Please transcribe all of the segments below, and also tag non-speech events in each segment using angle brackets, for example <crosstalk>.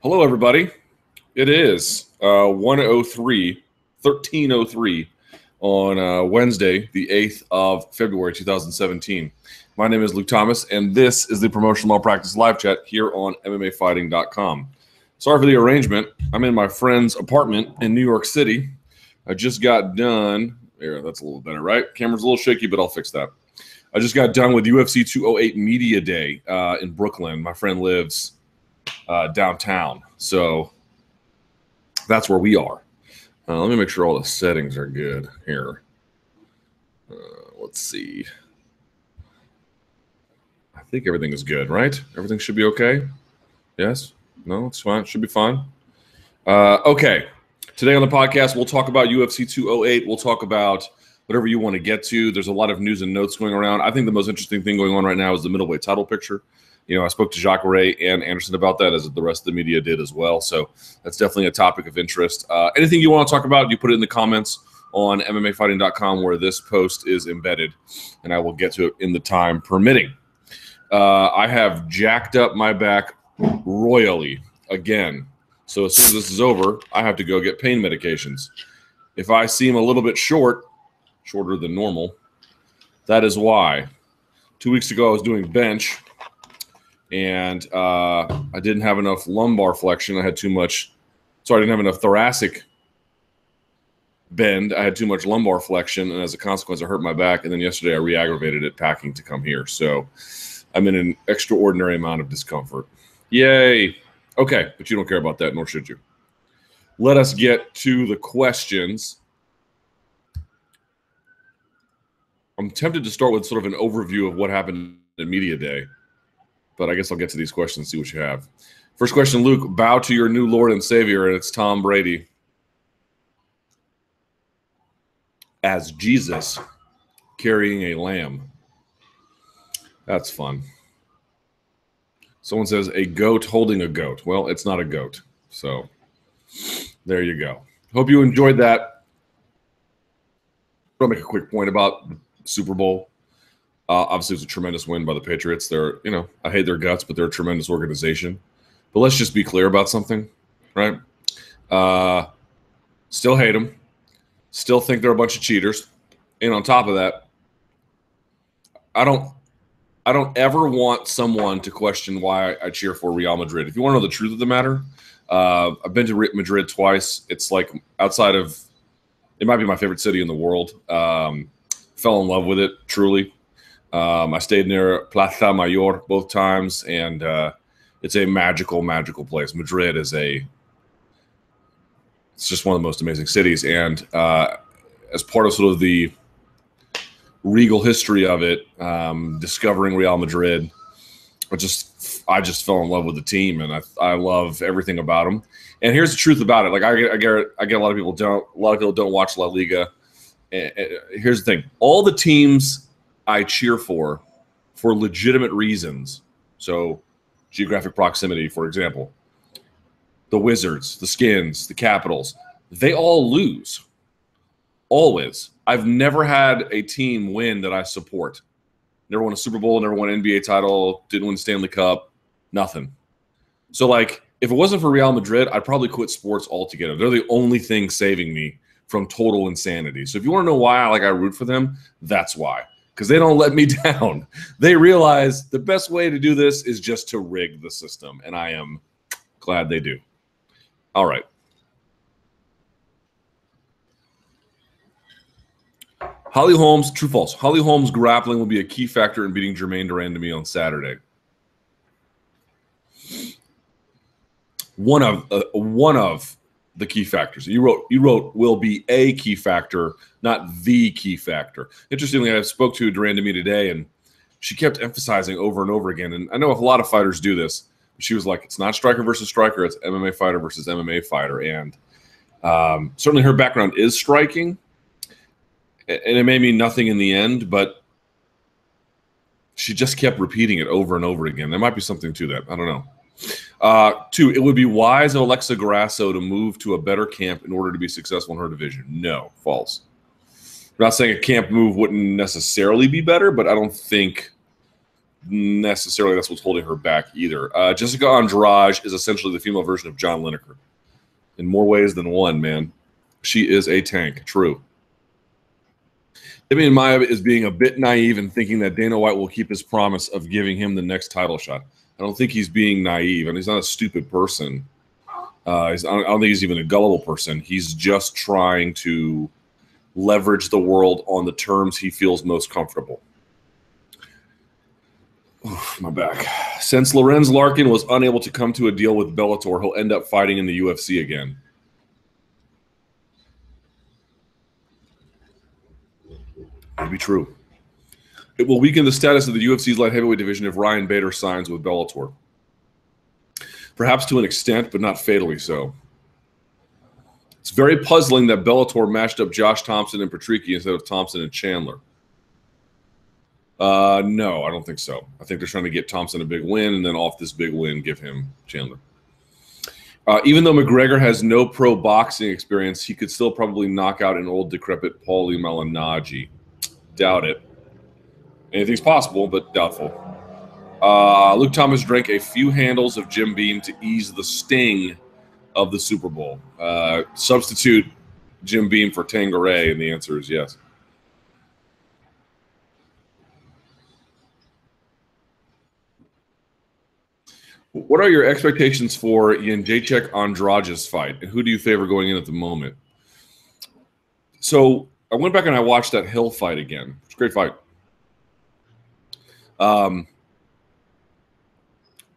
Hello, everybody. It is uh, 103, 1303 on uh, Wednesday, the 8th of February, 2017. My name is Luke Thomas, and this is the Promotional Malpractice Live Chat here on MMAfighting.com. Sorry for the arrangement. I'm in my friend's apartment in New York City. I just got done. There, that's a little better, right? Camera's a little shaky, but I'll fix that. I just got done with UFC 208 Media Day uh, in Brooklyn. My friend lives uh, downtown. So that's where we are. Uh, let me make sure all the settings are good here. Uh, let's see. I think everything is good, right? Everything should be okay. Yes? No, it's fine. It should be fine. Uh, okay. Today on the podcast, we'll talk about UFC 208. We'll talk about whatever you want to get to. There's a lot of news and notes going around. I think the most interesting thing going on right now is the middleweight title picture you know, I spoke to Jacare and Anderson about that, as the rest of the media did as well. So that's definitely a topic of interest. Uh, anything you want to talk about, you put it in the comments on MMAfighting.com where this post is embedded, and I will get to it in the time permitting. Uh, I have jacked up my back royally again. So as soon as this is over, I have to go get pain medications. If I seem a little bit short, shorter than normal, that is why. Two weeks ago, I was doing bench and uh, I didn't have enough lumbar flexion. I had too much. Sorry, I didn't have enough thoracic bend. I had too much lumbar flexion, and as a consequence, I hurt my back. And then yesterday, I re-aggravated it packing to come here. So I'm in an extraordinary amount of discomfort. Yay! Okay, but you don't care about that, nor should you. Let us get to the questions. I'm tempted to start with sort of an overview of what happened at Media Day but I guess I'll get to these questions and see what you have. First question, Luke, bow to your new Lord and Savior, and it's Tom Brady. As Jesus carrying a lamb. That's fun. Someone says a goat holding a goat. Well, it's not a goat. So there you go. Hope you enjoyed that. I'll make a quick point about the Super Bowl. Uh, obviously, it was a tremendous win by the Patriots. They're, you know, I hate their guts, but they're a tremendous organization. But let's just be clear about something, right? Uh, still hate them. Still think they're a bunch of cheaters. And on top of that, I don't, I don't ever want someone to question why I cheer for Real Madrid. If you want to know the truth of the matter, uh, I've been to Madrid twice. It's like outside of, it might be my favorite city in the world. Um, fell in love with it truly um, I stayed near Plaza Mayor both times, and uh, it's a magical, magical place. Madrid is a it's just one of the most amazing cities, and uh, as part of sort of the regal history of it, um, discovering Real Madrid, I just I just fell in love with the team, and I I love everything about them. And here's the truth about it: like I get I get I get a lot of people don't a lot of people don't watch La Liga. And, and here's the thing: all the teams I cheer for for legitimate reasons. So, geographic proximity, for example, the Wizards, the Skins, the Capitals, they all lose. Always. I've never had a team win that I support. Never won a Super Bowl, never won an NBA title, didn't win Stanley Cup, nothing. So, like, if it wasn't for Real Madrid, I'd probably quit sports altogether. They're the only thing saving me from total insanity. So, if you want to know why I like I root for them, that's why because they don't let me <laughs> down. They realize the best way to do this is just to rig the system, and I am glad they do. All right. Holly Holmes, true false. Holly Holm's grappling will be a key factor in beating Germaine de Randamie on Saturday. One of uh, one of the key factors. You wrote you wrote will be a key factor, not the key factor. Interestingly, I spoke to de me today, and she kept emphasizing over and over again. And I know a lot of fighters do this. She was like, "It's not striker versus striker; it's MMA fighter versus MMA fighter." And um, certainly, her background is striking, and it may mean nothing in the end, but she just kept repeating it over and over again. There might be something to that. I don't know. Uh, two, it would be wise of Alexa Grasso to move to a better camp in order to be successful in her division. No, false. I'm not saying a camp move wouldn't necessarily be better, but I don't think necessarily that's what's holding her back either. Uh, Jessica Andrade is essentially the female version of John Lineker in more ways than one, man. She is a tank, true. Demian Maya is being a bit naive and thinking that Dana White will keep his promise of giving him the next title shot. I don't think he's being naive, and he's not a stupid person. Uh, I don't think he's even a gullible person. He's just trying to leverage the world on the terms he feels most comfortable. Oof, my back. Since Lorenz Larkin was unable to come to a deal with Bellator, he'll end up fighting in the UFC again. That'd be true. It will weaken the status of the UFC's light heavyweight division if Ryan Bader signs with Bellator. Perhaps to an extent, but not fatally so. It's very puzzling that Bellator matched up Josh Thompson and Patricky instead of Thompson and Chandler. Uh, no, I don't think so. I think they're trying to get Thompson a big win, and then off this big win, give him Chandler. Uh, even though McGregor has no pro boxing experience, he could still probably knock out an old decrepit Paulie Malignaggi. Doubt it. Anything's possible, but doubtful. Uh, Luke Thomas drank a few handles of Jim Beam to ease the sting of the Super Bowl. Uh, substitute Jim Beam for Tanqueray, and the answer is yes. What are your expectations for Jędrzejczyk Andrade's fight, and who do you favor going in at the moment? So I went back and I watched that Hill fight again. It's a great fight. Um,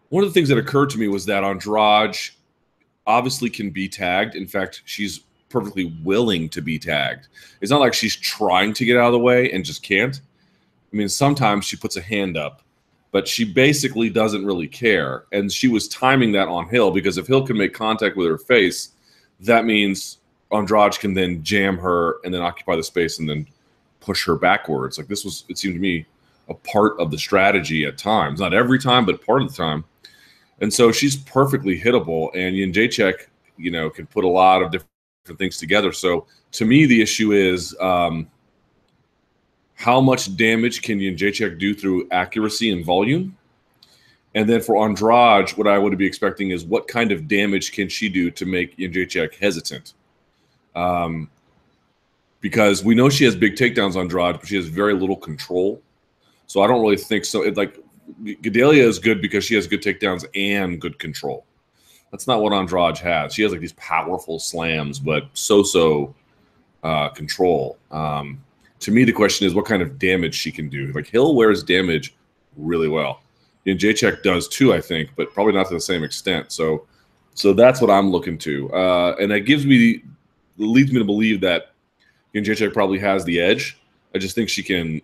one of the things that occurred to me was that Andrade obviously can be tagged. In fact, she's perfectly willing to be tagged. It's not like she's trying to get out of the way and just can't. I mean, sometimes she puts a hand up, but she basically doesn't really care. And she was timing that on Hill because if Hill can make contact with her face, that means Andrade can then jam her and then occupy the space and then push her backwards. Like this was, it seemed to me, a part of the strategy at times. Not every time, but part of the time. And so she's perfectly hittable. And Jędrzejczyk, you know, can put a lot of different things together. So to me, the issue is um, how much damage can Jędrzejczyk do through accuracy and volume? And then for Andrade, what I would be expecting is what kind of damage can she do to make Jędrzejczyk hesitant? Um, because we know she has big takedowns on Andrade, but she has very little control. So I don't really think so. It, like Gadelha is good because she has good takedowns and good control. That's not what Andrade has. She has like these powerful slams, but so-so uh, control. Um, to me, the question is what kind of damage she can do. Like Hill wears damage really well, and Jacek does too, I think, but probably not to the same extent. So, so that's what I'm looking to, uh, and that gives me leads me to believe that Jacek probably has the edge. I just think she can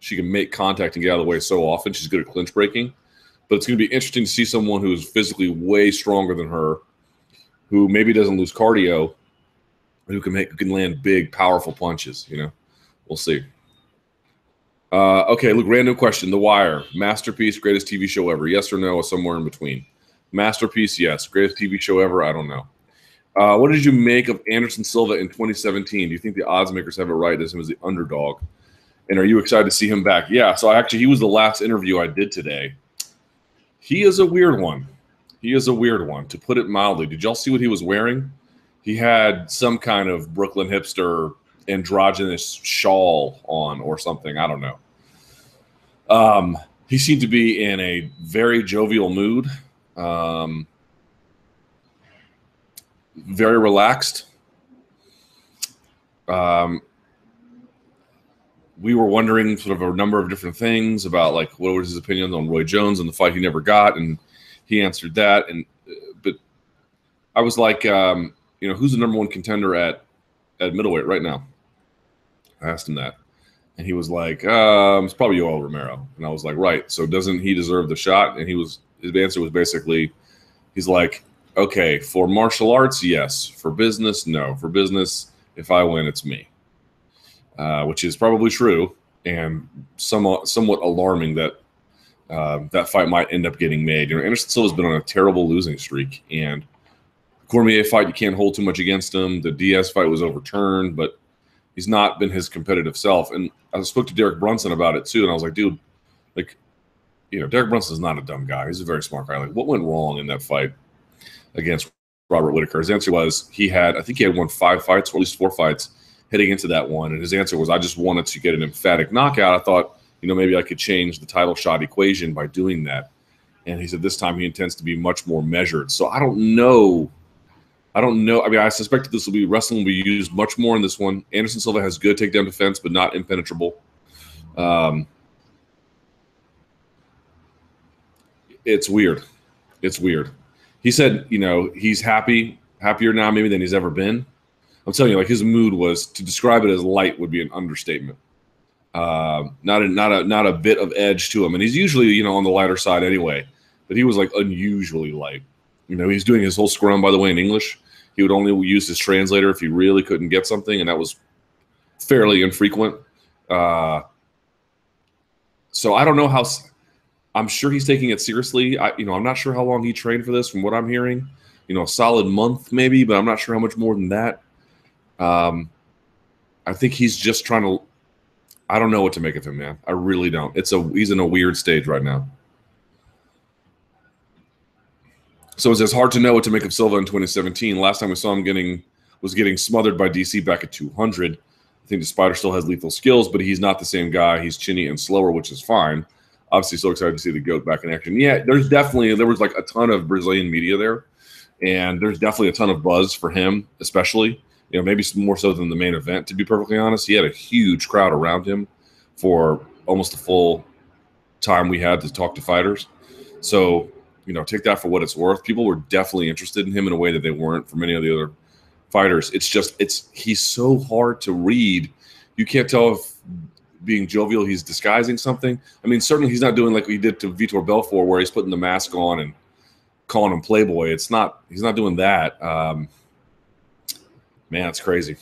she can make contact and get out of the way so often. She's good at clinch breaking. But it's going to be interesting to see someone who is physically way stronger than her, who maybe doesn't lose cardio, who can make who can land big, powerful punches. You know, we'll see. Uh, okay, look, random question: The Wire, masterpiece, greatest TV show ever? Yes or no, or somewhere in between? Masterpiece, yes. Greatest TV show ever? I don't know. Uh, what did you make of Anderson Silva in 2017? Do you think the odds makers have it right as him as the underdog? And are you excited to see him back? Yeah. So actually, he was the last interview I did today. He is a weird one. He is a weird one, to put it mildly. Did y'all see what he was wearing? He had some kind of Brooklyn hipster androgynous shawl on or something. I don't know. Um, he seemed to be in a very jovial mood, um, very relaxed. Um, we were wondering sort of a number of different things about like what was his opinion on Roy Jones and the fight he never got, and he answered that. And uh, but I was like, um, you know, who's the number one contender at at middleweight right now? I asked him that, and he was like, um, it's probably Yoel Romero. And I was like, right. So doesn't he deserve the shot? And he was his answer was basically, he's like, okay, for martial arts, yes. For business, no. For business, if I win, it's me. Uh, which is probably true and somewhat somewhat alarming that uh, that fight might end up getting made. You know, Anderson Silva's been on a terrible losing streak, and Cormier fight you can't hold too much against him. The Diaz fight was overturned, but he's not been his competitive self. And I spoke to Derek Brunson about it too, and I was like, dude, like you know, Derek Brunson's not a dumb guy. He's a very smart guy. Like, what went wrong in that fight against Robert Whittaker? His answer was he had, I think he had won five fights, or at least four fights heading into that one. And his answer was, I just wanted to get an emphatic knockout. I thought, you know, maybe I could change the title shot equation by doing that. And he said this time he intends to be much more measured. So I don't know. I don't know. I mean, I suspect this will be wrestling will be used much more in this one. Anderson Silva has good takedown defense, but not impenetrable. Um, it's weird. It's weird. He said, you know, he's happy, happier now maybe than he's ever been. I'm telling you, like his mood was to describe it as light would be an understatement. Uh, not a not a not a bit of edge to him, and he's usually you know on the lighter side anyway. But he was like unusually light. You know, he's doing his whole scrum by the way in English. He would only use his translator if he really couldn't get something, and that was fairly infrequent. Uh, so I don't know how. I'm sure he's taking it seriously. I, you know, I'm not sure how long he trained for this. From what I'm hearing, you know, a solid month maybe, but I'm not sure how much more than that. Um, I think he's just trying to. I don't know what to make of him, man. I really don't. It's a he's in a weird stage right now. So it's as hard to know what to make of Silva in 2017. Last time we saw him getting was getting smothered by DC back at 200. I think the Spider still has lethal skills, but he's not the same guy. He's chinny and slower, which is fine. Obviously, so excited to see the goat back in action. Yeah, there's definitely there was like a ton of Brazilian media there, and there's definitely a ton of buzz for him, especially you know, maybe more so than the main event. To be perfectly honest, he had a huge crowd around him for almost the full time we had to talk to fighters. So, you know, take that for what it's worth. People were definitely interested in him in a way that they weren't for many of the other fighters. It's just it's he's so hard to read. You can't tell if being jovial he's disguising something. I mean, certainly he's not doing like he did to Vitor Belfort, where he's putting the mask on and calling him Playboy. It's not. He's not doing that. Um, Man, it's crazy.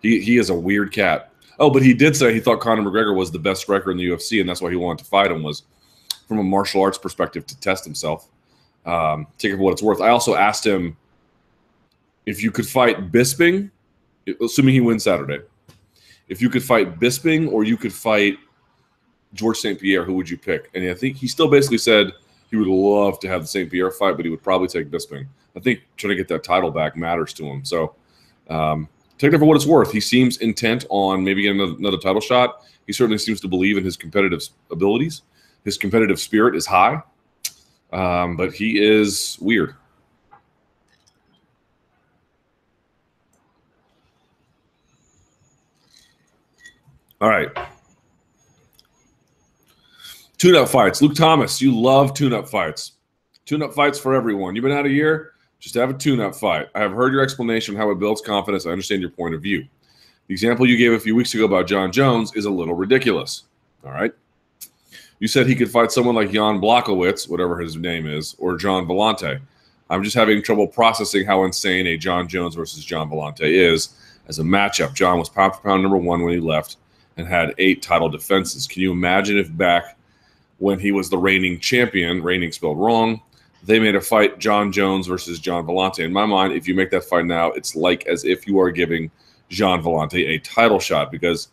He he is a weird cat. Oh, but he did say he thought Conor McGregor was the best striker in the UFC, and that's why he wanted to fight him was from a martial arts perspective to test himself. Um, take it for what it's worth. I also asked him if you could fight Bisping, assuming he wins Saturday. If you could fight Bisping or you could fight George St. Pierre, who would you pick? And I think he still basically said he would love to have the St. Pierre fight, but he would probably take Bisping. I think trying to get that title back matters to him. So um, take it for what it's worth. He seems intent on maybe getting another, another title shot. He certainly seems to believe in his competitive abilities. His competitive spirit is high, um, but he is weird. All right. Tune up fights. Luke Thomas, you love tune up fights. Tune up fights for everyone. You've been out a year just have a tune up fight. I have heard your explanation how it builds confidence. I understand your point of view. The example you gave a few weeks ago about Jon Jones is a little ridiculous. All right. You said he could fight someone like Jan Blachowicz, whatever his name is, or Gian Villante. I'm just having trouble processing how insane a Jon Jones versus Gian Villante is as a matchup. Jon was pound for pound number one when he left and had eight title defenses. Can you imagine if back when he was the reigning champion, reigning spelled wrong, they made a fight Jon Jones versus Gian Villante. In my mind, if you make that fight now, it's like as if you are giving Gian Villante a title shot because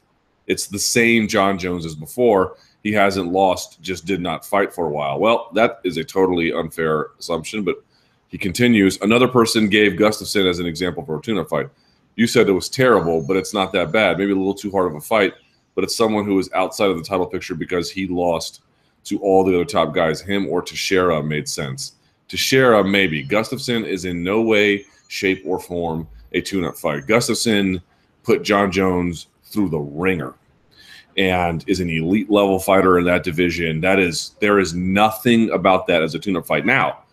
it's the same Jon Jones as before. He hasn't lost, just did not fight for a while. Well, that is a totally unfair assumption, but he continues. Another person gave Gustafsson as an example for a tuna fight. You said it was terrible, but it's not that bad. Maybe a little too hard of a fight, but it's someone who is outside of the title picture because he lost to all the other top guys. Him or Teixeira made sense. Teixeira, maybe. Gustafsson is in no way, shape, or form a tune-up fight. Gustafsson put Jon Jones through the ringer and is an elite level fighter in that division. That is, there is nothing about that as a tune-up fight. Now,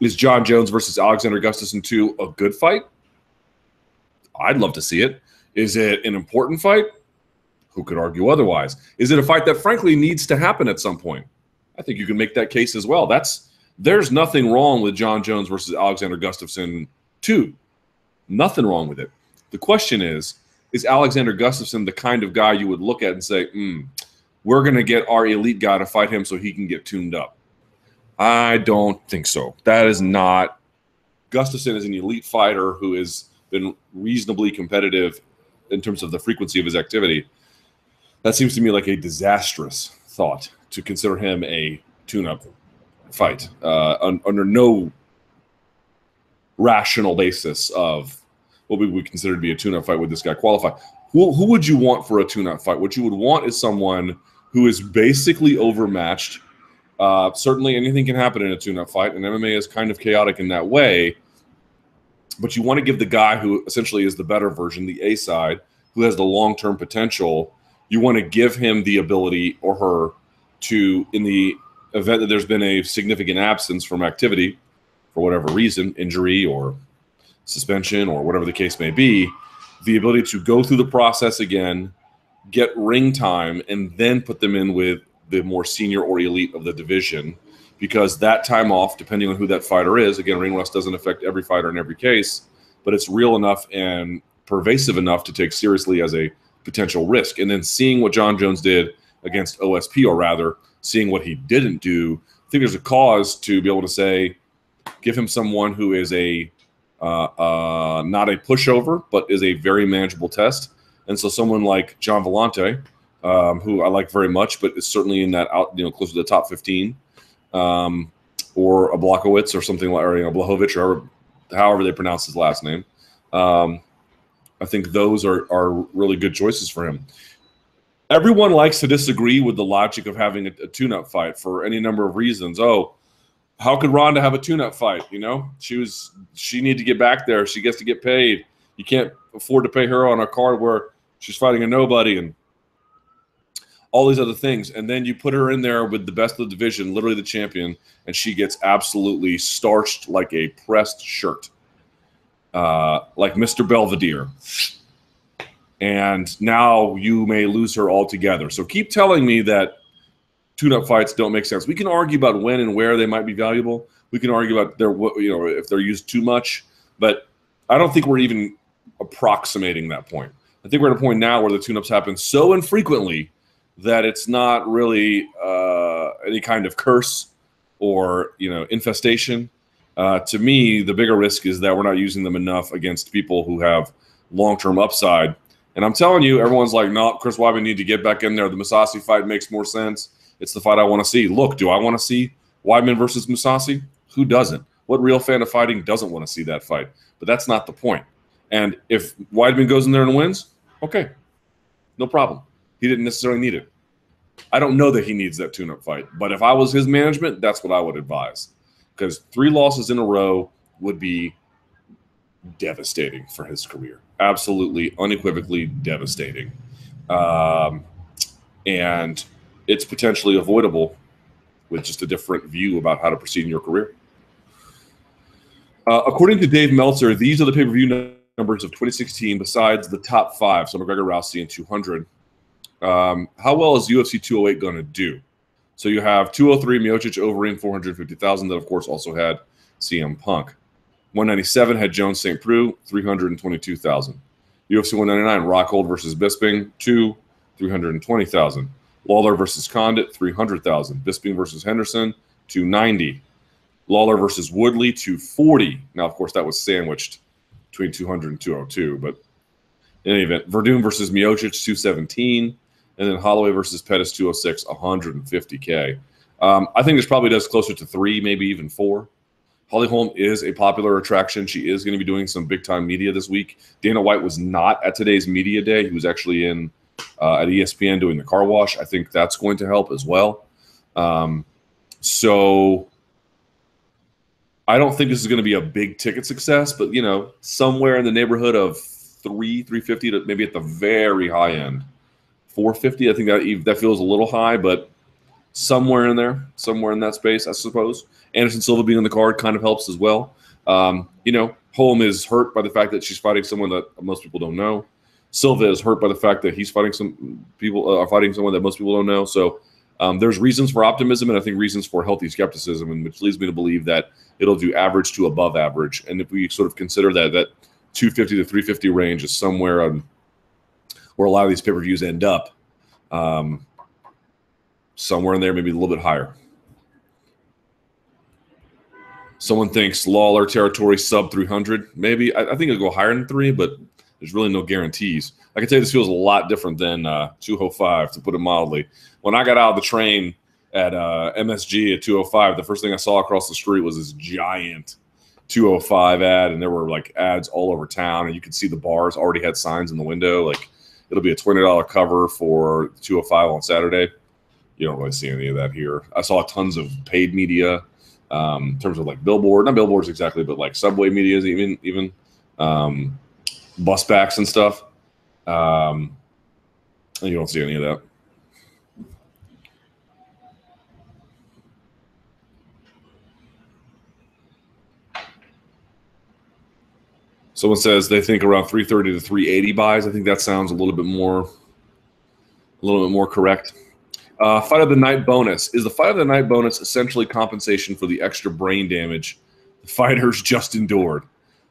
is Jon Jones versus Alexander Gustafsson 2 a good fight? I'd love to see it. Is it an important fight? Who could argue otherwise? Is it a fight that frankly needs to happen at some point? I think you can make that case as well. That's there's nothing wrong with Jon Jones versus Alexander Gustafsson 2. Nothing wrong with it. The question is, is Alexander Gustafsson the kind of guy you would look at and say, mm, we're going to get our elite guy to fight him so he can get tuned up? I don't think so. That is not. Gustafsson is an elite fighter who has been reasonably competitive in terms of the frequency of his activity. That seems to me like a disastrous thought to consider him a tune-up fight uh, un- under no rational basis of what we would consider to be a tune-up fight would this guy qualify. Who, who would you want for a tune-up fight? What you would want is someone who is basically overmatched. Uh, certainly, anything can happen in a tune-up fight, and MMA is kind of chaotic in that way. But you want to give the guy who essentially is the better version, the A side, who has the long-term potential. You want to give him the ability or her to, in the event that there's been a significant absence from activity for whatever reason, injury or suspension or whatever the case may be, the ability to go through the process again, get ring time, and then put them in with the more senior or elite of the division. Because that time off, depending on who that fighter is, again, ring rust doesn't affect every fighter in every case, but it's real enough and pervasive enough to take seriously as a potential risk. And then seeing what Jon Jones did against OSP, or rather, seeing what he didn't do, I think there's a cause to be able to say, give him someone who is a uh, uh, not a pushover, but is a very manageable test. And so someone like Gian Villante, um, who I like very much, but is certainly in that out, you know, close to the top 15, um, or a Blachowicz or something like, or you know, Blachowicz or however, however they pronounce his last name. Um, I think those are, are really good choices for him. Everyone likes to disagree with the logic of having a, a tune-up fight for any number of reasons. Oh, how could Ronda have a tune-up fight? You know, she was she need to get back there. She gets to get paid. You can't afford to pay her on a card where she's fighting a nobody and all these other things. And then you put her in there with the best of the division, literally the champion, and she gets absolutely starched like a pressed shirt, uh, like Mr. Belvedere. And now you may lose her altogether. So keep telling me that tune-up fights don't make sense. We can argue about when and where they might be valuable. We can argue about their, you know, if they're used too much. But I don't think we're even approximating that point. I think we're at a point now where the tune-ups happen so infrequently that it's not really uh, any kind of curse or you know infestation. Uh, to me, the bigger risk is that we're not using them enough against people who have long-term upside. And I'm telling you, everyone's like, "No, Chris Weidman need to get back in there. The Mousasi fight makes more sense. It's the fight I want to see." Look, do I want to see Weidman versus Mousasi? Who doesn't? What real fan of fighting doesn't want to see that fight? But that's not the point. And if Weidman goes in there and wins, okay, no problem. He didn't necessarily need it. I don't know that he needs that tune-up fight, but if I was his management, that's what I would advise. Because three losses in a row would be devastating for his career. Absolutely, unequivocally devastating. Um, and it's potentially avoidable with just a different view about how to proceed in your career. Uh, according to Dave Meltzer, these are the pay-per-view numbers of 2016 besides the top five. So McGregor, Rousey, and 200. Um, how well is UFC 208 going to do? So you have 203 Miocic Overeem 450,000 that of course also had CM Punk. 197 had Jones St. Preux 322,000. UFC 199 Rockhold versus Bisping 2 320,000. Lawler versus Condit 300,000. Bisping versus Henderson 290. Lawler versus Woodley 240. Now of course that was sandwiched between 200 and 202, but in any event, Werdum versus Miocic 217 and then Holloway versus Pettis 206, 150K. Um, I think this probably does closer to three, maybe even four. Holly Holm is a popular attraction. She is going to be doing some big time media this week. Dana White was not at today's media day. He was actually in uh, at ESPN doing the car wash. I think that's going to help as well. Um, so I don't think this is going to be a big ticket success, but you know, somewhere in the neighborhood of three, three fifty to maybe at the very high end. 450. I think that that feels a little high, but somewhere in there, somewhere in that space, I suppose. Anderson Silva being on the card kind of helps as well. Um, you know, Holm is hurt by the fact that she's fighting someone that most people don't know. Silva is hurt by the fact that he's fighting some people uh, are fighting someone that most people don't know. So um, there's reasons for optimism and I think reasons for healthy skepticism, and which leads me to believe that it'll do average to above average. And if we sort of consider that that 250 to 350 range is somewhere on where a lot of these pay per views end up. Um, somewhere in there, maybe a little bit higher. Someone thinks Lawler territory sub 300. Maybe I, I, think it'll go higher than three, but there's really no guarantees. I can tell you this feels a lot different than uh, 205, to put it mildly. When I got out of the train at uh, MSG at 205. The first thing I saw across the street was this giant 205 ad, and there were like ads all over town, and you could see the bars already had signs in the window like it'll be a twenty dollar cover for 205 on Saturday. You don't really see any of that here. I saw tons of paid media um, in terms of like billboard, not billboards exactly, but like subway medias, even even um, bus backs and stuff. Um, and you don't see any of that. Someone says they think around 330 to 380 buys. I think that sounds a little bit more, a little bit more correct. Uh, fight of the night bonus is the fight of the night bonus essentially compensation for the extra brain damage the <laughs> fighters just endured.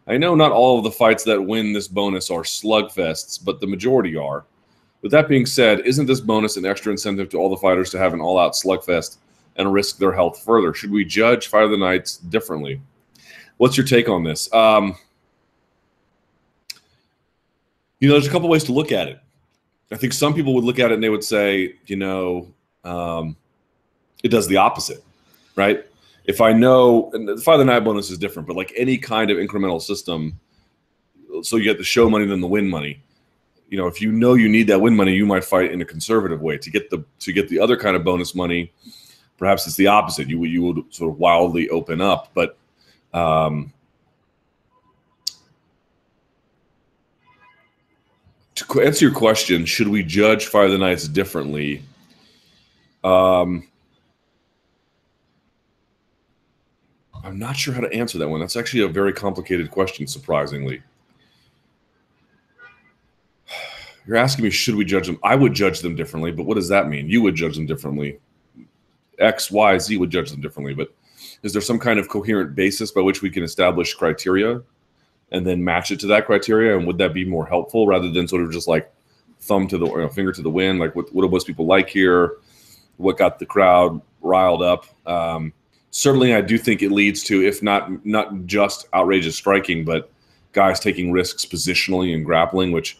I know not all of the fights that win this bonus are slugfests, but the majority are. With that being said, isn't this bonus an extra incentive to all the fighters to have an all-out slugfest and risk their health further? Should we judge Fight of the Nights differently? What's your take on this? Um, you know, there's a couple ways to look at it. I think some people would look at it and they would say, you know, um, it does the opposite, right? If I know, and the Fight the Night bonus is different, but like any kind of incremental system, so you get the show money then the win money. You know, if you know you need that win money, you might fight in a conservative way to get the to get the other kind of bonus money. Perhaps it's the opposite. You you would sort of wildly open up, but um, to answer your question, should we judge Fire the Nights differently? Um, I'm not sure how to answer that one. That's actually a very complicated question, surprisingly. You're asking me, should we judge them? I would judge them differently, but what does that mean? You would judge them differently. X, Y, Z would judge them differently, but is there some kind of coherent basis by which we can establish criteria and then match it to that criteria? And would that be more helpful rather than sort of just like thumb to the know, finger to the wind? Like what, what do most people like here? What got the crowd riled up? Um, certainly, I do think it leads to, if not not just outrageous striking, but guys taking risks positionally and grappling, which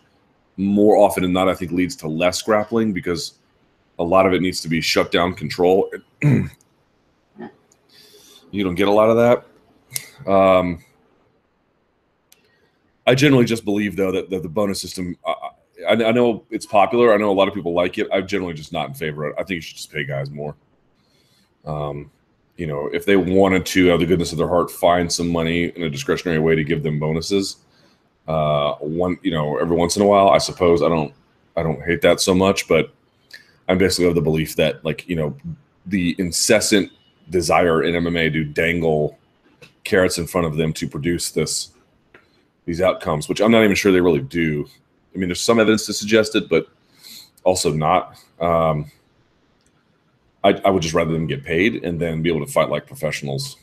more often than not, I think leads to less grappling because a lot of it needs to be shut down control. <clears throat> you don't get a lot of that. Um, I generally just believe though that, that the bonus system. I, I, know it's popular. I know a lot of people like it. I'm generally just not in favor of it. I think you should just pay guys more. Um, you know, if they wanted to, out of the goodness of their heart, find some money in a discretionary way to give them bonuses, uh, one, you know, every once in a while, I suppose. I don't, I don't hate that so much, but I'm basically of the belief that, like, you know, the incessant desire in MMA to dangle carrots in front of them to produce this these outcomes, which I'm not even sure they really do. I mean, there's some evidence to suggest it, but also not. Um, I, I, would just rather them get paid and then be able to fight like professionals.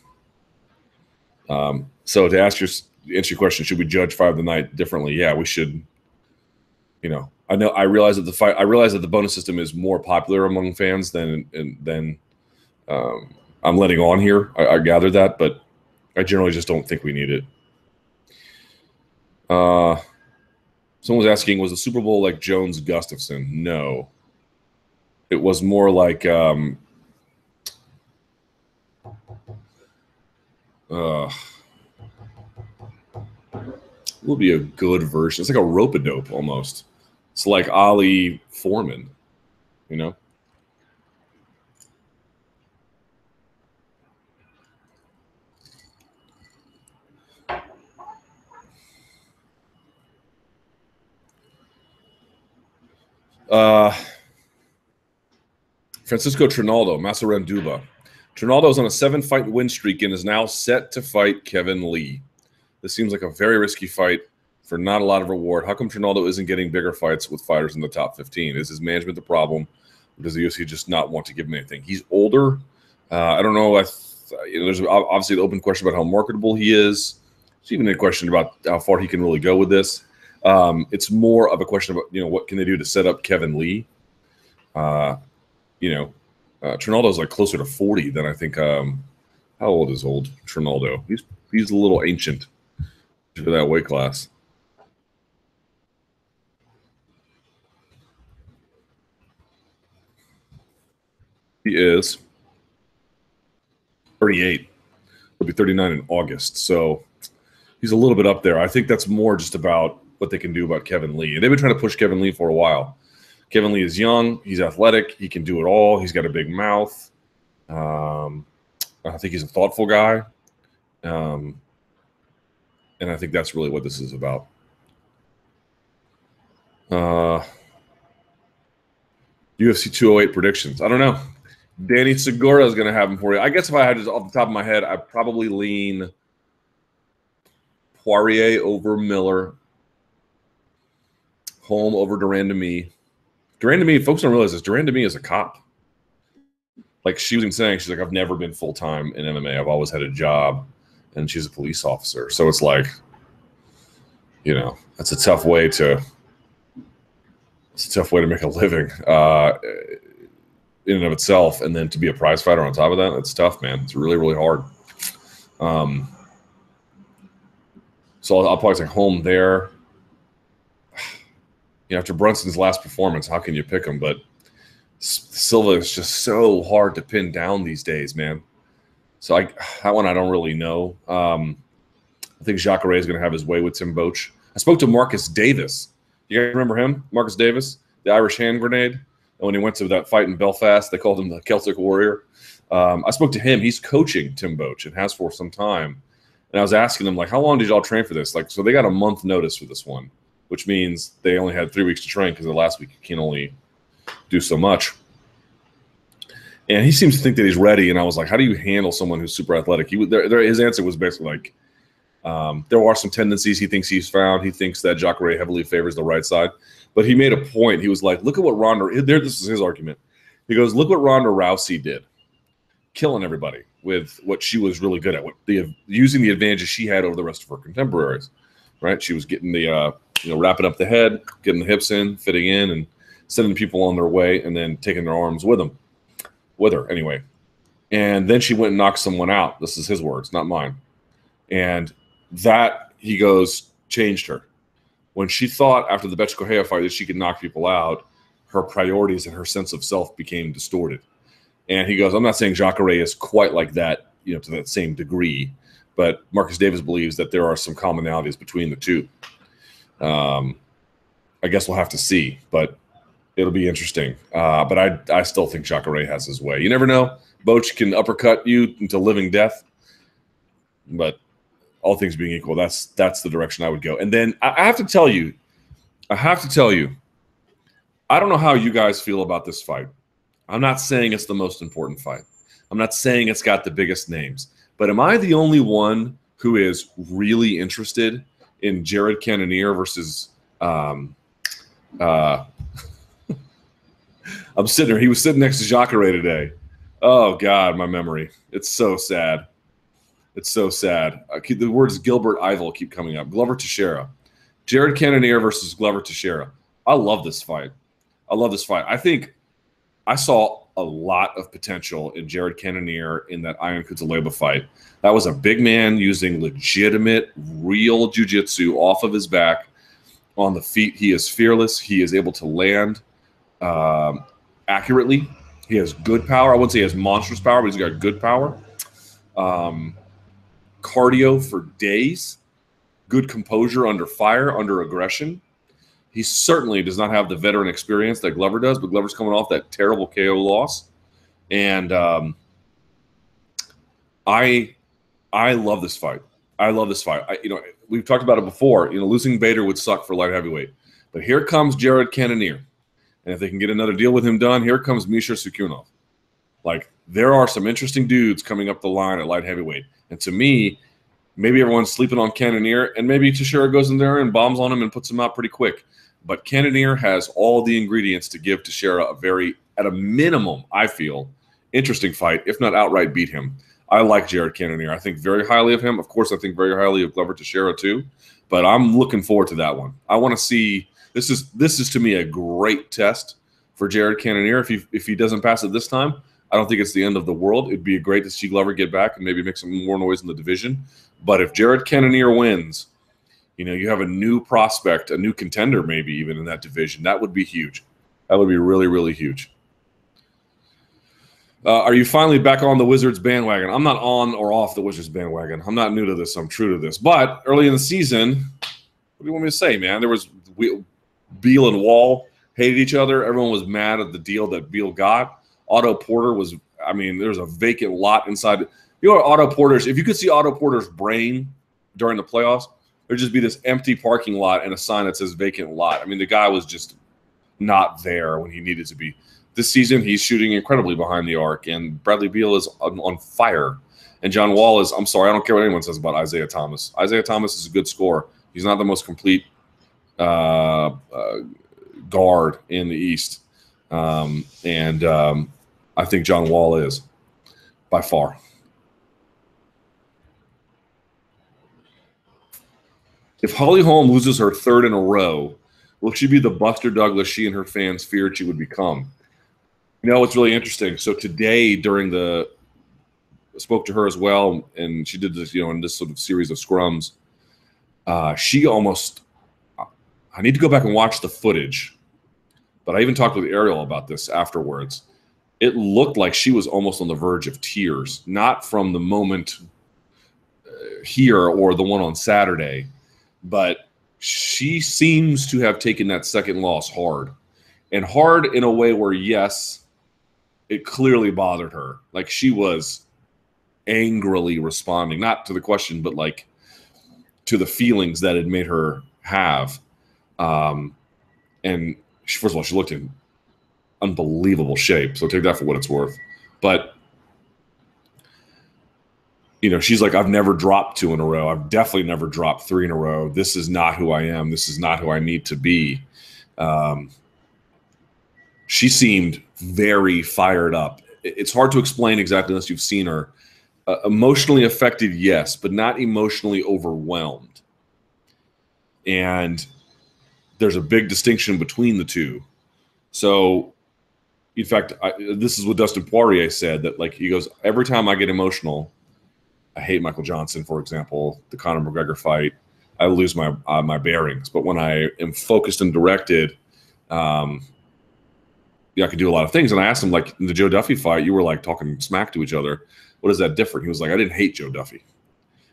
Um, so to ask your answer your question, should we judge Fight of the Night differently? Yeah, we should. You know, I know I realize that the fight. I realize that the bonus system is more popular among fans than than um, I'm letting on here. I, I gather that, but I generally just don't think we need it. Uh, someone was asking, was the Super Bowl like Jones Gustafsson? No. It was more like um, uh, will be a good version. It's like a rope a dope almost. It's like Ali Foreman, you know. Uh, Francisco Trinaldo, Massaranduba. Trinaldo is on a seven fight win streak and is now set to fight Kevin Lee. This seems like a very risky fight for not a lot of reward. How come Trinaldo isn't getting bigger fights with fighters in the top 15? Is his management the problem? Does the UFC just not want to give him anything? He's older. Uh, I don't know. I th- you know, there's obviously an open question about how marketable he is. There's even a question about how far he can really go with this. Um, it's more of a question of you know what can they do to set up Kevin Lee. Uh, you know, uh, Trinaldo's like closer to forty than I think. Um, how old is old Trinaldo? He's he's a little ancient for that weight class. He is 38. He'll be 39 in August. So he's a little bit up there. I think that's more just about what they can do about Kevin Lee. And they've been trying to push Kevin Lee for a while. Kevin Lee is young. He's athletic. He can do it all. He's got a big mouth. Um, I think he's a thoughtful guy. Um, and I think that's really what this is about. Uh, UFC 208 predictions. I don't know. Danny Segura is going to have them for you. I guess if I had just off the top of my head, I'd probably lean Poirier over Miller, Holm over de Randamie. de Randamie, folks don't realize this. de me is a cop. Like she was even saying, she's like, I've never been full time in MMA. I've always had a job, and she's a police officer. So it's like, you know, that's a tough way to. It's a tough way to make a living. Uh, in and of itself, and then to be a prize fighter on top of that, it's tough, man. It's really, really hard. Um, so I'll, I'll probably take Holm there. Know, after Brunson's last performance, how can you pick him? But Silva is just so hard to pin down these days, man. So I that one I don't really know. Um, I think Jacare is going to have his way with Tim Boetsch. I spoke to Marcus Davis. You guys remember him, Marcus Davis, the Irish hand grenade? And when he went to that fight in Belfast, they called him the Celtic Warrior. Um, I spoke to him. He's coaching Tim Boetsch and has for some time. And I was asking him, like, how long did y'all train for this? Like, so they got a month notice for this one, which means they only had three weeks to train because the last week you can only do so much. And he seems to think that he's ready. And I was like, how do you handle someone who's super athletic? He there, there, his answer was basically like, um, there are some tendencies he thinks he's found. He thinks that Jacare heavily favors the right side. But he made a point. He was like, look at what Ronda, there, this is his argument. He goes, look what Ronda Rousey did, killing everybody with what she was really good at, what the using the advantages she had over the rest of her contemporaries. Right? She was getting the, uh, you know, wrapping up the head, getting the hips in, fitting in, and sending people on their way, and then taking their arms with them, with her anyway. And then she went and knocked someone out. This is his words, not mine. And that he goes changed her when she thought after the Correia fight that she could knock people out, her priorities and her sense of self became distorted. And he goes, I'm not saying Jacare is quite like that, you know, to that same degree, but Marcus Davis believes that there are some commonalities between the two. Um, I guess we'll have to see, but it'll be interesting. Uh, but I, I still think Jacare has his way. You never know. Boetsch can uppercut you into living death, but all things being equal, that's that's the direction I would go. And then I have to tell you, I have to tell you, I don't know how you guys feel about this fight. I'm not saying it's the most important fight. I'm not saying it's got the biggest names. But am I the only one who is really interested in Jared Cannonier versus um, uh, <laughs> I'm sitting here. He was sitting next to Jacare today. Oh God, my memory. It's so sad. It's so sad. Keep, the words Gilbert Yvel keep coming up. Glover Teixeira. Jared Cannonier versus Glover Teixeira. I love this fight. I love this fight. I think I saw a lot of potential in Jared Cannonier in that Ion Cutelaba fight. That was a big man using legitimate, real jujitsu off of his back on the feet. He is fearless. He is able to land um, accurately. He has good power. I wouldn't say he has monstrous power, but he's got good power. Um, cardio for days, good composure under fire, under aggression. He certainly does not have the veteran experience that Glover does, but Glover's coming off that terrible KO loss, and um, I I love this fight. I love this fight. I, you know, we've talked about it before. You know, losing Bader would suck for light heavyweight, but here comes Jared Cannonier, and if they can get another deal with him done, here comes Misha Cirkunov. Like there are some interesting dudes coming up the line at light heavyweight. And to me, maybe everyone's sleeping on Cannonier, and maybe Teixeira goes in there and bombs on him and puts him out pretty quick. But Cannonier has all the ingredients to give Teixeira a very, at a minimum, I feel, interesting fight, if not outright beat him. I like Jared Cannonier. I think very highly of him. Of course, I think very highly of Glover Teixeira too. But I'm looking forward to that one. I want to see. This is this is to me a great test for Jared Cannonier. If he if he doesn't pass it this time, I don't think it's the end of the world. It'd be great to see Glover get back and maybe make some more noise in the division. But if Jared Cannonier wins, you know, you have a new prospect, a new contender, maybe even in that division. That would be huge. That would be really, really huge. Uh, are you finally back on the Wizards bandwagon? I'm not on or off the Wizards bandwagon. I'm not new to this. I'm true to this. But early in the season, what do you want me to say, man? There was we, Beal and Wall hated each other. Everyone was mad at the deal that Beal got. Otto Porter was, I mean, there was a vacant lot inside. You know, Otto Porter's, if you could see Otto Porter's brain during the playoffs, there'd just be this empty parking lot and a sign that says vacant lot. I mean, the guy was just not there when he needed to be this season he's shooting incredibly behind the arc, and Bradley Beal is on, on, fire. And John Wall is, I'm sorry, I don't care what anyone says about Isaiah Thomas. Isaiah Thomas is a good scorer. He's not the most complete uh, uh, guard in the East. Um, and um, I think John Wall is by far. If Holly Holm loses her third in a row, will she be the Buster Douglas she and her fans feared she would become? You know what's really interesting? So today during the I spoke to her as well, and she did this, you know, in this sort of series of scrums. Uh, she almost. I need to go back and watch the footage, but I even talked with Ariel about this afterwards. It looked like she was almost on the verge of tears, not from the moment uh, here or the one on Saturday, but she seems to have taken that second loss hard, and hard in a way where yes, it clearly bothered her. Like she was angrily responding, not to the question, but like to the feelings that had made her have. Um, and she, first of all, she looked in unbelievable shape. So take that for what it's worth. But you know, she's like, I've never dropped two in a row. I've definitely never dropped three in a row. This is not who I am. This is not who I need to be. Um, she seemed very fired up. It's hard to explain exactly unless you've seen her. Uh, emotionally affected, yes, but not emotionally overwhelmed. And there's a big distinction between the two. So, in fact, I, this is what Dustin Poirier said that like he goes every time I get emotional, I hate Michael Johnson, for example, the Conor McGregor fight. I lose my uh, my bearings, but when I am focused and directed, um, yeah, I could do a lot of things. And I asked him, like, in the Joe Duffy fight, you were like talking smack to each other. What is that different? He was like, I didn't hate Joe Duffy.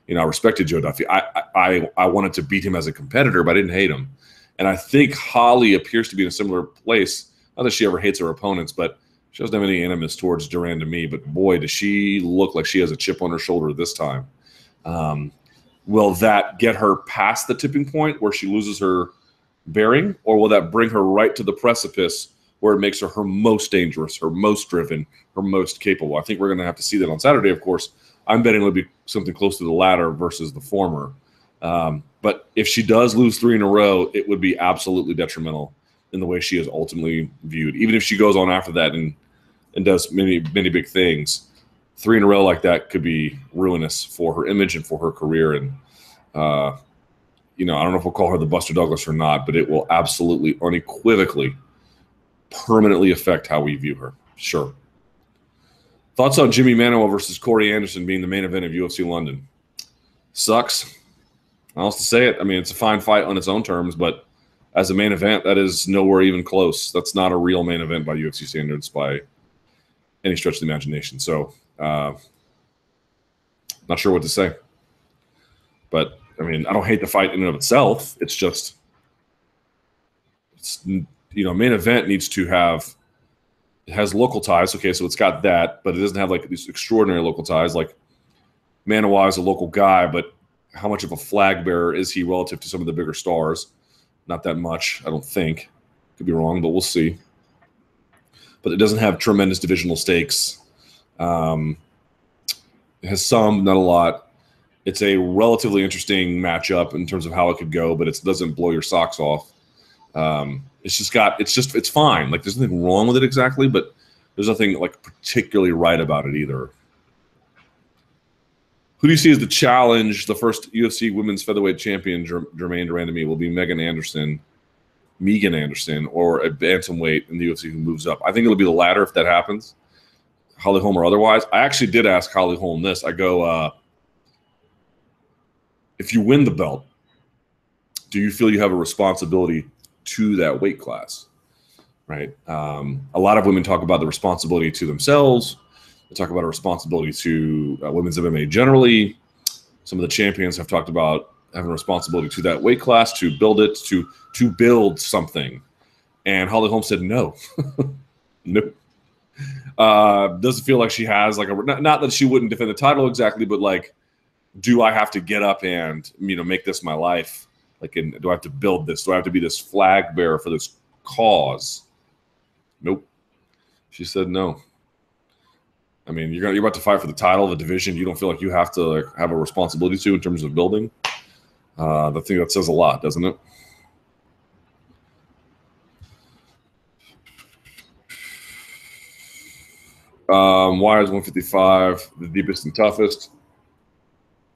You know, I respected Joe Duffy. I, I, I wanted to beat him as a competitor, but I didn't hate him. And I think Holly appears to be in a similar place. Not that she ever hates her opponents, but she doesn't have any animus towards de Randamie. But boy, does she look like she has a chip on her shoulder this time. Um, will that get her past the tipping point where she loses her bearing, or will that bring her right to the precipice where it makes her her most dangerous, her most driven, her most capable. I think we're going to have to see that on Saturday, of course. I'm betting it'll be something close to the latter versus the former. Um, but if she does lose three in a row, it would be absolutely detrimental in the way she is ultimately viewed. Even if she goes on after that and and does many many big things, three in a row like that could be ruinous for her image and for her career. And uh, you know, I don't know if we'll call her the Buster Douglas or not, but it will absolutely unequivocally permanently affect how we view her. Sure. Thoughts on Jimmy Manuwa versus Corey Anderson being the main event of UFC London? Sucks. I'll to say it. I mean, it's a fine fight on its own terms, but as a main event, that is nowhere even close. That's not a real main event by UFC standards by any stretch of the imagination. So, uh, not sure what to say. But I mean, I don't hate the fight in and of itself. It's just, it's you know, main event needs to have it has local ties. Okay, so it's got that, but it doesn't have like these extraordinary local ties. Like Manuwa is a local guy, but how much of a flag bearer is he relative to some of the bigger stars? Not that much, I don't think. Could be wrong, but we'll see. But it doesn't have tremendous divisional stakes. Um, it has some, not a lot. It's a relatively interesting matchup in terms of how it could go, but it doesn't blow your socks off. Um, it's just got it's just it's fine. Like there's nothing wrong with it exactly, but there's nothing like particularly right about it either. Who do you see as the challenge? The first UFC Women's Featherweight Champion, Germaine de Randamie, will be Megan Anderson, Megan Anderson, or a bantamweight in the UFC who moves up. I think it'll be the latter if that happens, Holly Holm or otherwise. I actually did ask Holly Holm this. I go, uh, if you win the belt, do you feel you have a responsibility to that weight class, right? Um, a lot of women talk about the responsibility to themselves, They talk about a responsibility to uh, women's MMA generally. Some of the champions have talked about having a responsibility to that weight class to build it to to build something. And Holly Holm said no, <laughs> nope. Uh, doesn't feel like she has like a not, not that she wouldn't defend the title exactly, but like, do I have to get up and you know make this my life? Like, do I have to build this? Do I have to be this flag bearer for this cause? Nope. She said no. I mean, you're gonna, you're about to fight for the title the division. You don't feel like you have to like, have a responsibility to in terms of building. Uh, I think that says a lot, doesn't it? Um, is 155 the deepest and toughest?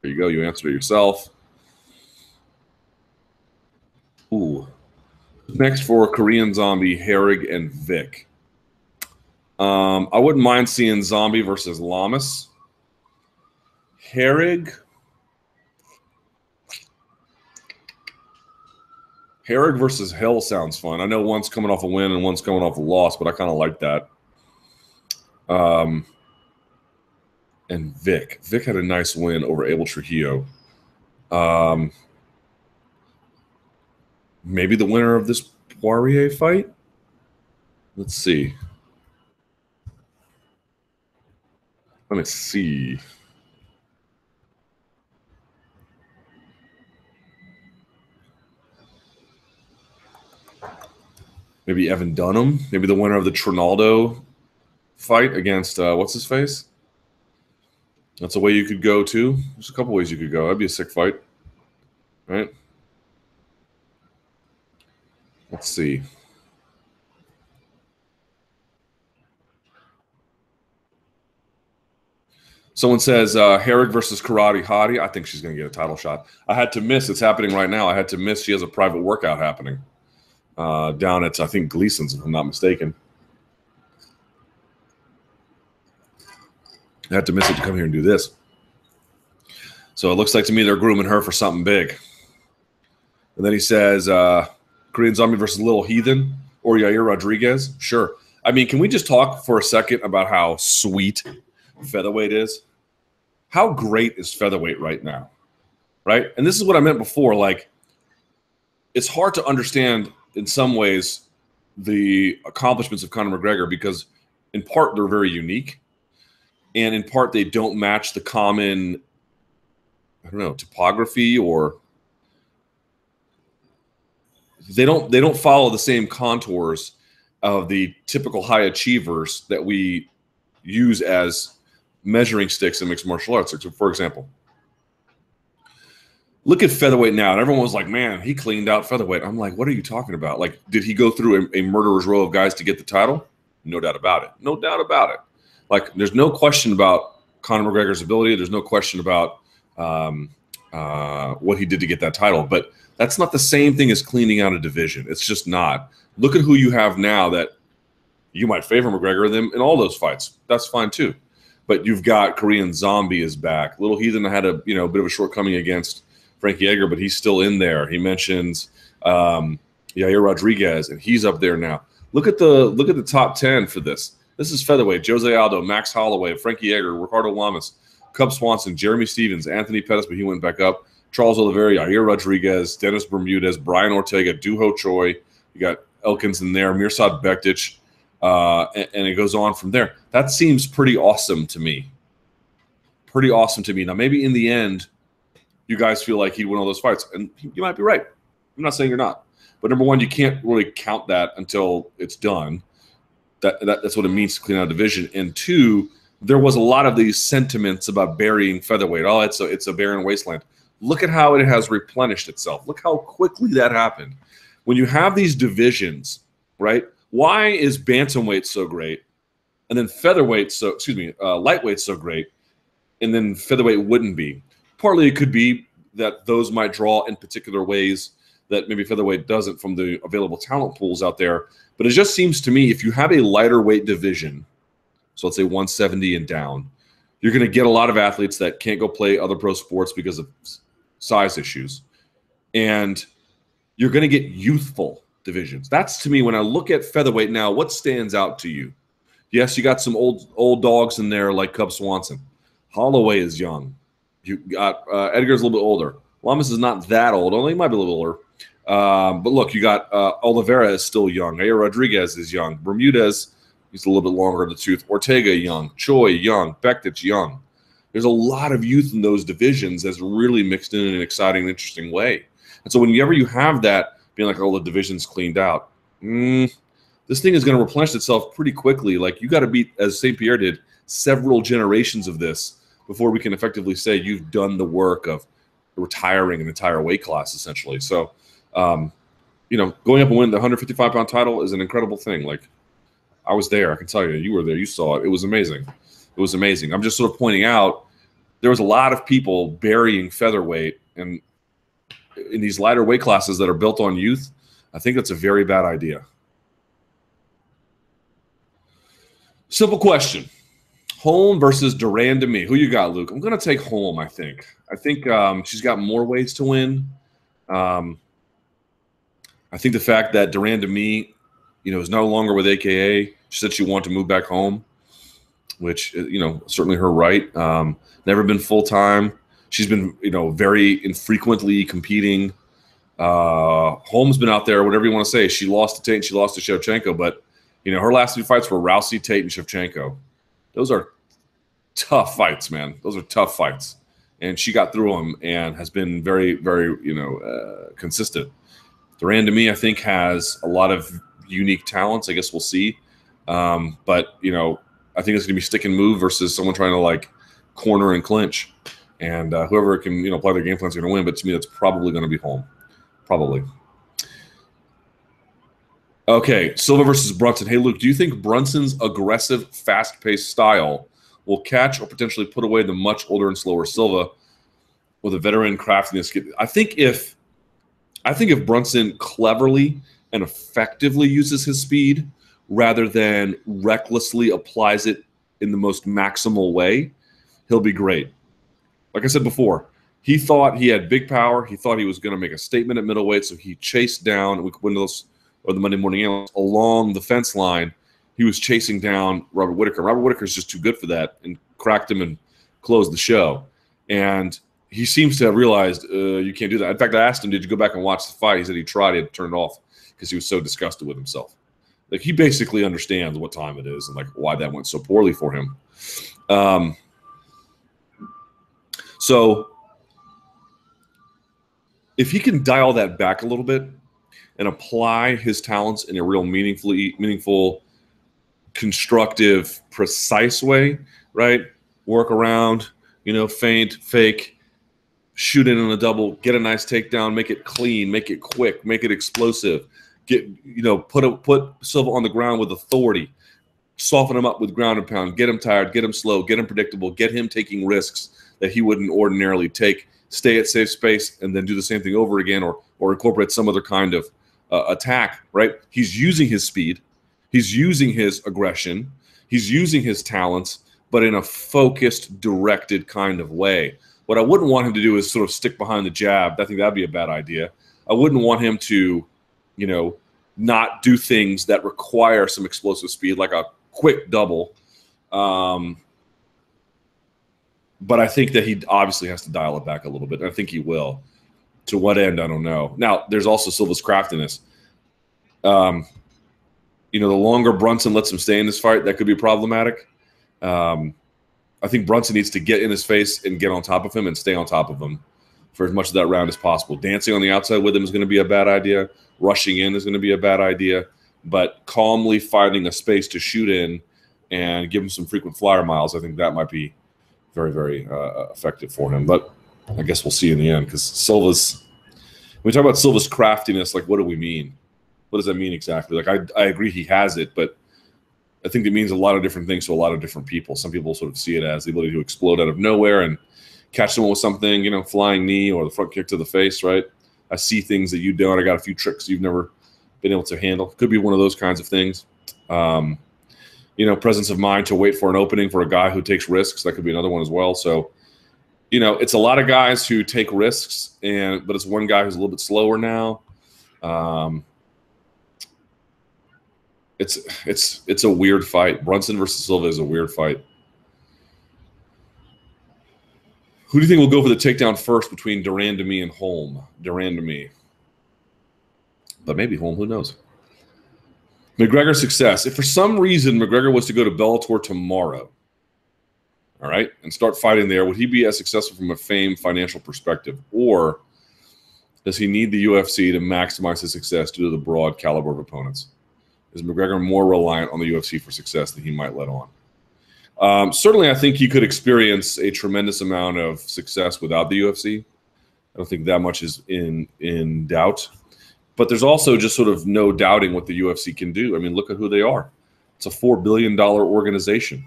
There you go. You answered it yourself. Ooh. Next for Korean Zombie, Herrig and Vick. Um, I wouldn't mind seeing Zombie versus Lamas. Herrig. Herrig versus Hill sounds fun. I know one's coming off a win and one's coming off a loss, but I kind of like that. Um, and Vick. Vick had a nice win over Abel Trujillo. Um, maybe the winner of this Poirier fight. Let's see. Let me see. Maybe Evan Dunham. Maybe the winner of the Trinaldo fight against uh, what's his face. That's a way you could go too. There's a couple ways you could go. That'd be a sick fight, right? Let's see. Someone says uh, Herrig versus Karate Hottie. I think she's going to get a title shot. I had to miss. It's happening right now. I had to miss. She has a private workout happening uh, down at I think Gleason's, if I'm not mistaken. I had to miss it to come here and do this. So it looks like to me they're grooming her for something big. And then he says, uh, Korean Zombie versus Little Heathen or Yair Rodriguez. Sure. I mean, can we just talk for a second about how sweet featherweight is? How great is featherweight right now? Right? And this is what I meant before. Like, it's hard to understand in some ways the accomplishments of Conor McGregor because, in part, they're very unique and in part they don't match the common i don't know topography or they don't they don't follow the same contours of the typical high achievers that we use as measuring sticks in mixed martial arts. So for example look at featherweight now and everyone was like man he cleaned out featherweight i'm like what are you talking about like did he go through a, a murderer's row of guys to get the title no doubt about it no doubt about it like there's no question about Conor McGregor's ability. There's no question about um, uh, what he did to get that title. But that's not the same thing as cleaning out a division. It's just not. Look at who you have now that you might favor McGregor them in all those fights. That's fine too. But you've got Korean Zombie is back. Little Heathen had a you know a bit of a shortcoming against Frankie Edgar, but he's still in there. He mentions um, Yair Rodriguez, and he's up there now. Look at the look at the top ten for this. This is featherweight. Jose Aldo, Max Holloway, Frankie Edgar, Ricardo Lamas, Cub Swanson, Jeremy Stephens, Anthony Pettis, but he went back up. Charles Oliveira, Yair Rodriguez, Dennis Bermudez, Brian Ortega, Doo Ho Choi. You got Elkins in there, Mirsad Bektic, uh, and, and, it goes on from there. That seems pretty awesome to me. Pretty awesome to me. Now, maybe in the end, you guys feel like he'd win all those fights, and you might be right. I'm not saying you're not, but number one, you can't really count that until it's done that, that that's what it means to clean out a division. And two, there was a lot of these sentiments about burying featherweight. Oh, it's a it's a barren wasteland. Look at how it has replenished itself. Look how quickly that happened. When you have these divisions, right? Why is bantamweight so great, and then featherweight so excuse me, uh, lightweight so great, and then featherweight wouldn't be? Partly it could be that those might draw in particular ways that maybe featherweight doesn't from the available talent pools out there. But it just seems to me if you have a lighter weight division, so let's say 170 and down, you're going to get a lot of athletes that can't go play other pro sports because of size issues. And you're going to get youthful divisions. That's to me when I look at featherweight now, what stands out to you? Yes, you got some old old dogs in there like Cub Swanson. Holloway is young. You got uh, Edgar's a little bit older. Lamas is not that old. Only he might be a little older. Um, but look, you got uh, Oliveira is still young. Yair Rodriguez is young. Bermudez, he's a little bit longer in the tooth. Ortega young. Choi young. Bektic young. There's a lot of youth in those divisions that's really mixed in in an exciting, interesting way. And so whenever you have that, being like, oh, the division's cleaned out, mm, this thing is going to replenish itself pretty quickly. Like you got to beat, as St. Pierre did, several generations of this before we can effectively say you've done the work of retiring an entire weight class, essentially. So um, you know, going up and winning the 155 pound title is an incredible thing. Like, I was there. I can tell you, you were there. You saw it. It was amazing. It was amazing. I'm just sort of pointing out there was a lot of people burying featherweight and in these lighter weight classes that are built on youth. I think that's a very bad idea. Simple question. Holm versus de Randamie. Who you got, Luke? I'm going to take Holm, I think. I think um, she's got more ways to win. Um, I think the fact that de Randamie, you know, is no longer with AKA, she said she wanted to move back home, which you know certainly her right. Um, never been full time. She's been you know very infrequently competing. Uh, Holm's been out there, whatever you want to say. She lost to Tate and she lost to Shevchenko, but you know her last two fights were Rousey, Tate, and Shevchenko. Those are tough fights, man. Those are tough fights, and she got through them and has been very, very you know uh, consistent. to me, I think, has a lot of unique talents. I guess we'll see. Um, but you know, I think it's going to be stick and move versus someone trying to like corner and clinch. And uh, whoever can you know play their game plan is going to win. But to me, that's probably going to be Holm, Probably. Okay, Silva versus Brunson. Hey, Luke, do you think Brunson's aggressive, fast-paced style will catch or potentially put away the much older and slower Silva with a veteran craftiness? I think if I think if Brunson cleverly and effectively uses his speed rather than recklessly applies it in the most maximal way, he'll be great. Like I said before, he thought he had big power. He thought he was going to make a statement at middleweight, so he chased down Windows or the Monday Morning Analyst along the fence line. He was chasing down Robert Whittaker. Robert Whittaker is just too good for that, and cracked him and closed the show. And he seems to have realized uh, you can't do that. In fact, I asked him, "Did you go back and watch the fight?" He said he tried, had turned it off because he was so disgusted with himself. Like he basically understands what time it is and like why that went so poorly for him. Um, so if he can dial that back a little bit and apply his talents in a real meaningfully meaningful, constructive, precise way, right? Work around, you know, feint, fake, shoot in on a double, get a nice takedown, make it clean, make it quick, make it explosive. Get you know, put a, put Silva on the ground with authority, soften him up with ground and pound, get him tired, get him slow, get him predictable, get him taking risks that he wouldn't ordinarily take. Stay at safe space and then do the same thing over again, or or incorporate some other kind of uh, attack. Right? He's using his speed, he's using his aggression, he's using his talents, but in a focused, directed kind of way what I wouldn't want him to do is sort of stick behind the jab. I think that'd be a bad idea. I wouldn't want him to, you know, not do things that require some explosive speed, like a quick double. Um, but I think that he obviously has to dial it back a little bit. I think he will. To what end, I don't know. Now, there's also Silva's craftiness. Um, you know, the longer Brunson lets him stay in this fight, that could be problematic. Um, I think Brunson needs to get in his face and get on top of him and stay on top of him for as much of that round as possible. Dancing on the outside with him is going to be a bad idea. Rushing in is going to be a bad idea. But calmly finding a space to shoot in and give him some frequent flyer miles, I think that might be very, very uh, effective for him. But I guess we'll see in the end because Silva's. When we talk about Silva's craftiness, like what do we mean? What does that mean exactly? Like I, I agree he has it, but I think it means a lot of different things to a lot of different people. Some people sort of see it as the ability to explode out of nowhere and catch someone with something, you know, flying knee or the front kick to the face, right? I see things that you don't. I got a few tricks you've never been able to handle. Could be one of those kinds of things. Um, you know, presence of mind to wait for an opening for a guy who takes risks. That could be another one as well. So, you know, it's a lot of guys who take risks, and but it's one guy who's a little bit slower now. Um, it's it's it's a weird fight. Brunson versus Silva is a weird fight. Who do you think will go for the takedown first between de me and Holm? de me. But maybe Holm, who knows? McGregor success. If for some reason McGregor was to go to Bellator tomorrow, all right, and start fighting there, would he be as successful from a fame financial perspective? Or does he need the UFC to maximize his success due to the broad caliber of opponents? Is McGregor more reliant on the UFC for success than he might let on? Um, certainly, I think he could experience a tremendous amount of success without the UFC. I don't think that much is in in doubt. But there's also just sort of no doubting what the UFC can do. I mean, look at who they are. It's a four billion dollar organization.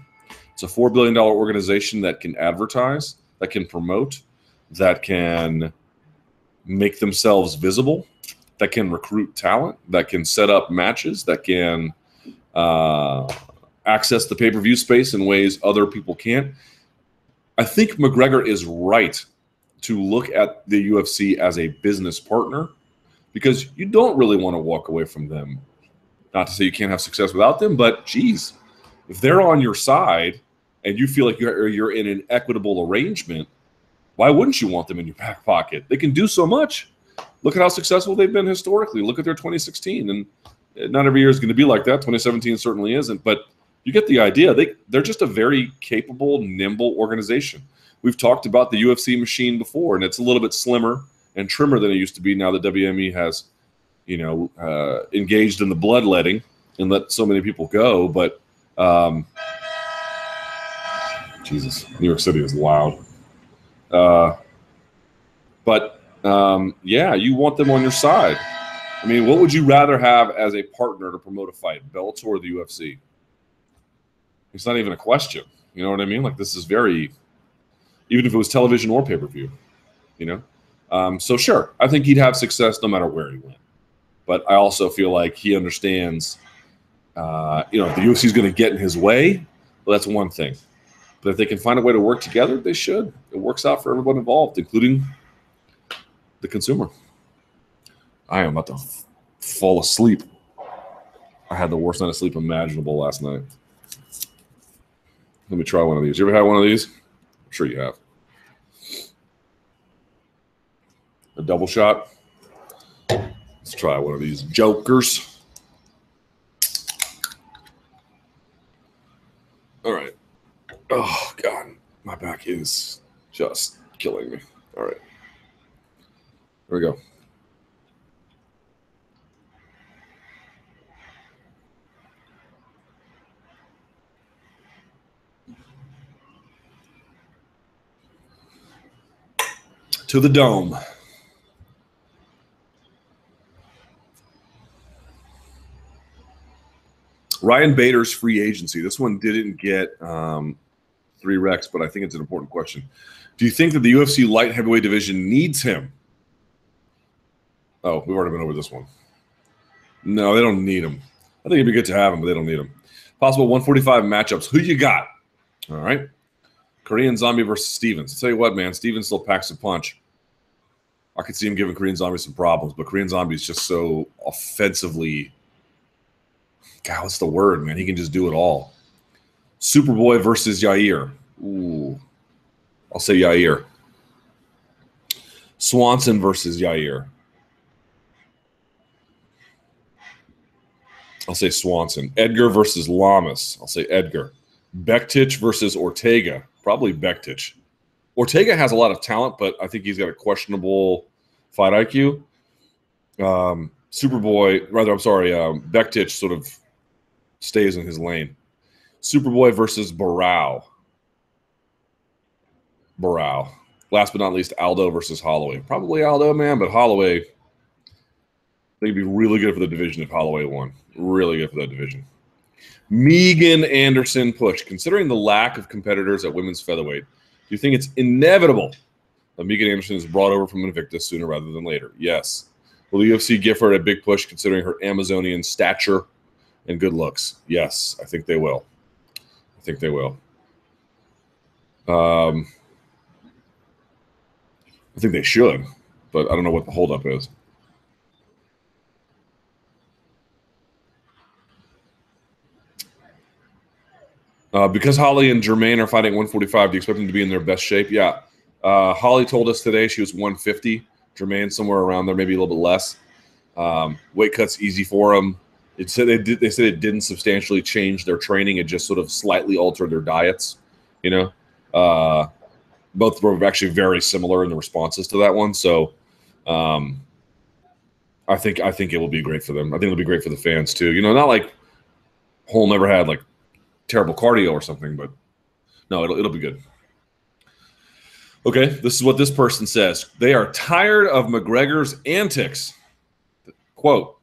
It's a four billion dollar organization that can advertise, that can promote, that can make themselves visible, that can recruit talent, that can set up matches, that can uh, access the pay per view space in ways other people can't. I think McGregor is right to look at the UFC as a business partner because you don't really want to walk away from them. Not to say you can't have success without them, but geez, if they're on your side and you feel like you're, you're in an equitable arrangement, why wouldn't you want them in your back pocket? They can do so much. Look at how successful they've been historically. Look at their 2016, and not every year is going to be like that. 2017 certainly isn't, but you get the idea. They they're just a very capable, nimble organization. We've talked about the UFC machine before, and it's a little bit slimmer and trimmer than it used to be. Now the WME has, you know, uh, engaged in the bloodletting and let so many people go. But um, Jesus, New York City is loud. Uh, but um, yeah, you want them on your side. I mean, what would you rather have as a partner to promote a fight, Bellator or the UFC? It's not even a question. You know what I mean? Like this is very, even if it was television or pay per view, you know. Um, so sure, I think he'd have success no matter where he went. But I also feel like he understands, uh, you know, if the UFC is going to get in his way, well, that's one thing. But if they can find a way to work together, they should. It works out for everyone involved, including the consumer. I am about to f- fall asleep. I had the worst night of sleep imaginable last night. Let me try one of these. You ever had one of these? I'm sure you have. a double shot. Let's try one of these jokers. All right. Oh, God. My back is just killing me. All right. Here we go. To the dome. Ryan Bader's free agency. This one didn't get um, three recs, but I think it's an important question. Do you think that the UFC light heavyweight division needs him? Oh, we've already been over this one. No, they don't need him. I think it'd be good to have him, but they don't need him. Possible 145 matchups. Who you got? All right. Korean Zombie versus Stephens. I'll tell you what, man, Stephens still packs a punch. I could see him giving Korean Zombie some problems, but Korean Zombie is just so offensively God, what's the word, man? He can just do it all. Superboy versus Yair. Ooh, I'll say Yair. Swanson versus Yair. I'll say Swanson. Edgar versus Lamas. I'll say Edgar. Bektic versus Ortega. Probably Bektic. Ortega has a lot of talent, but I think he's got a questionable fight IQ. Um, Superboy, rather, I'm sorry, um, Bektic sort of stays in his lane. Superboy versus Barao. Barao. Last but not least, Aldo versus Holloway. Probably Aldo, man, but Holloway, think it'd be really good for the division if Holloway won. Really good for that division. Megan Anderson push. Considering the lack of competitors at women's featherweight, do you think it's inevitable that Megan Anderson is brought over from Invicta sooner rather than later? Yes. Will the UFC give her a big push considering her Amazonian stature and good looks. Yes, I think they will. I think they will. Um, I think they should, but I don't know what the holdup is. Uh, because Holly and Germaine are fighting 145, do you expect them to be in their best shape? Yeah. Uh, Holly told us today she was 150. Germaine somewhere around there, maybe a little bit less. Um, weight cuts easy for them. It said they did. They said it didn't substantially change their training. It just sort of slightly altered their diets. You know, uh, both were actually very similar in the responses to that one. So, um, I think I think it will be great for them. I think it'll be great for the fans too. You know, not like Holm never had like terrible cardio or something, but no, it'll it'll be good. Okay, this is what this person says. They are tired of McGregor's antics. Quote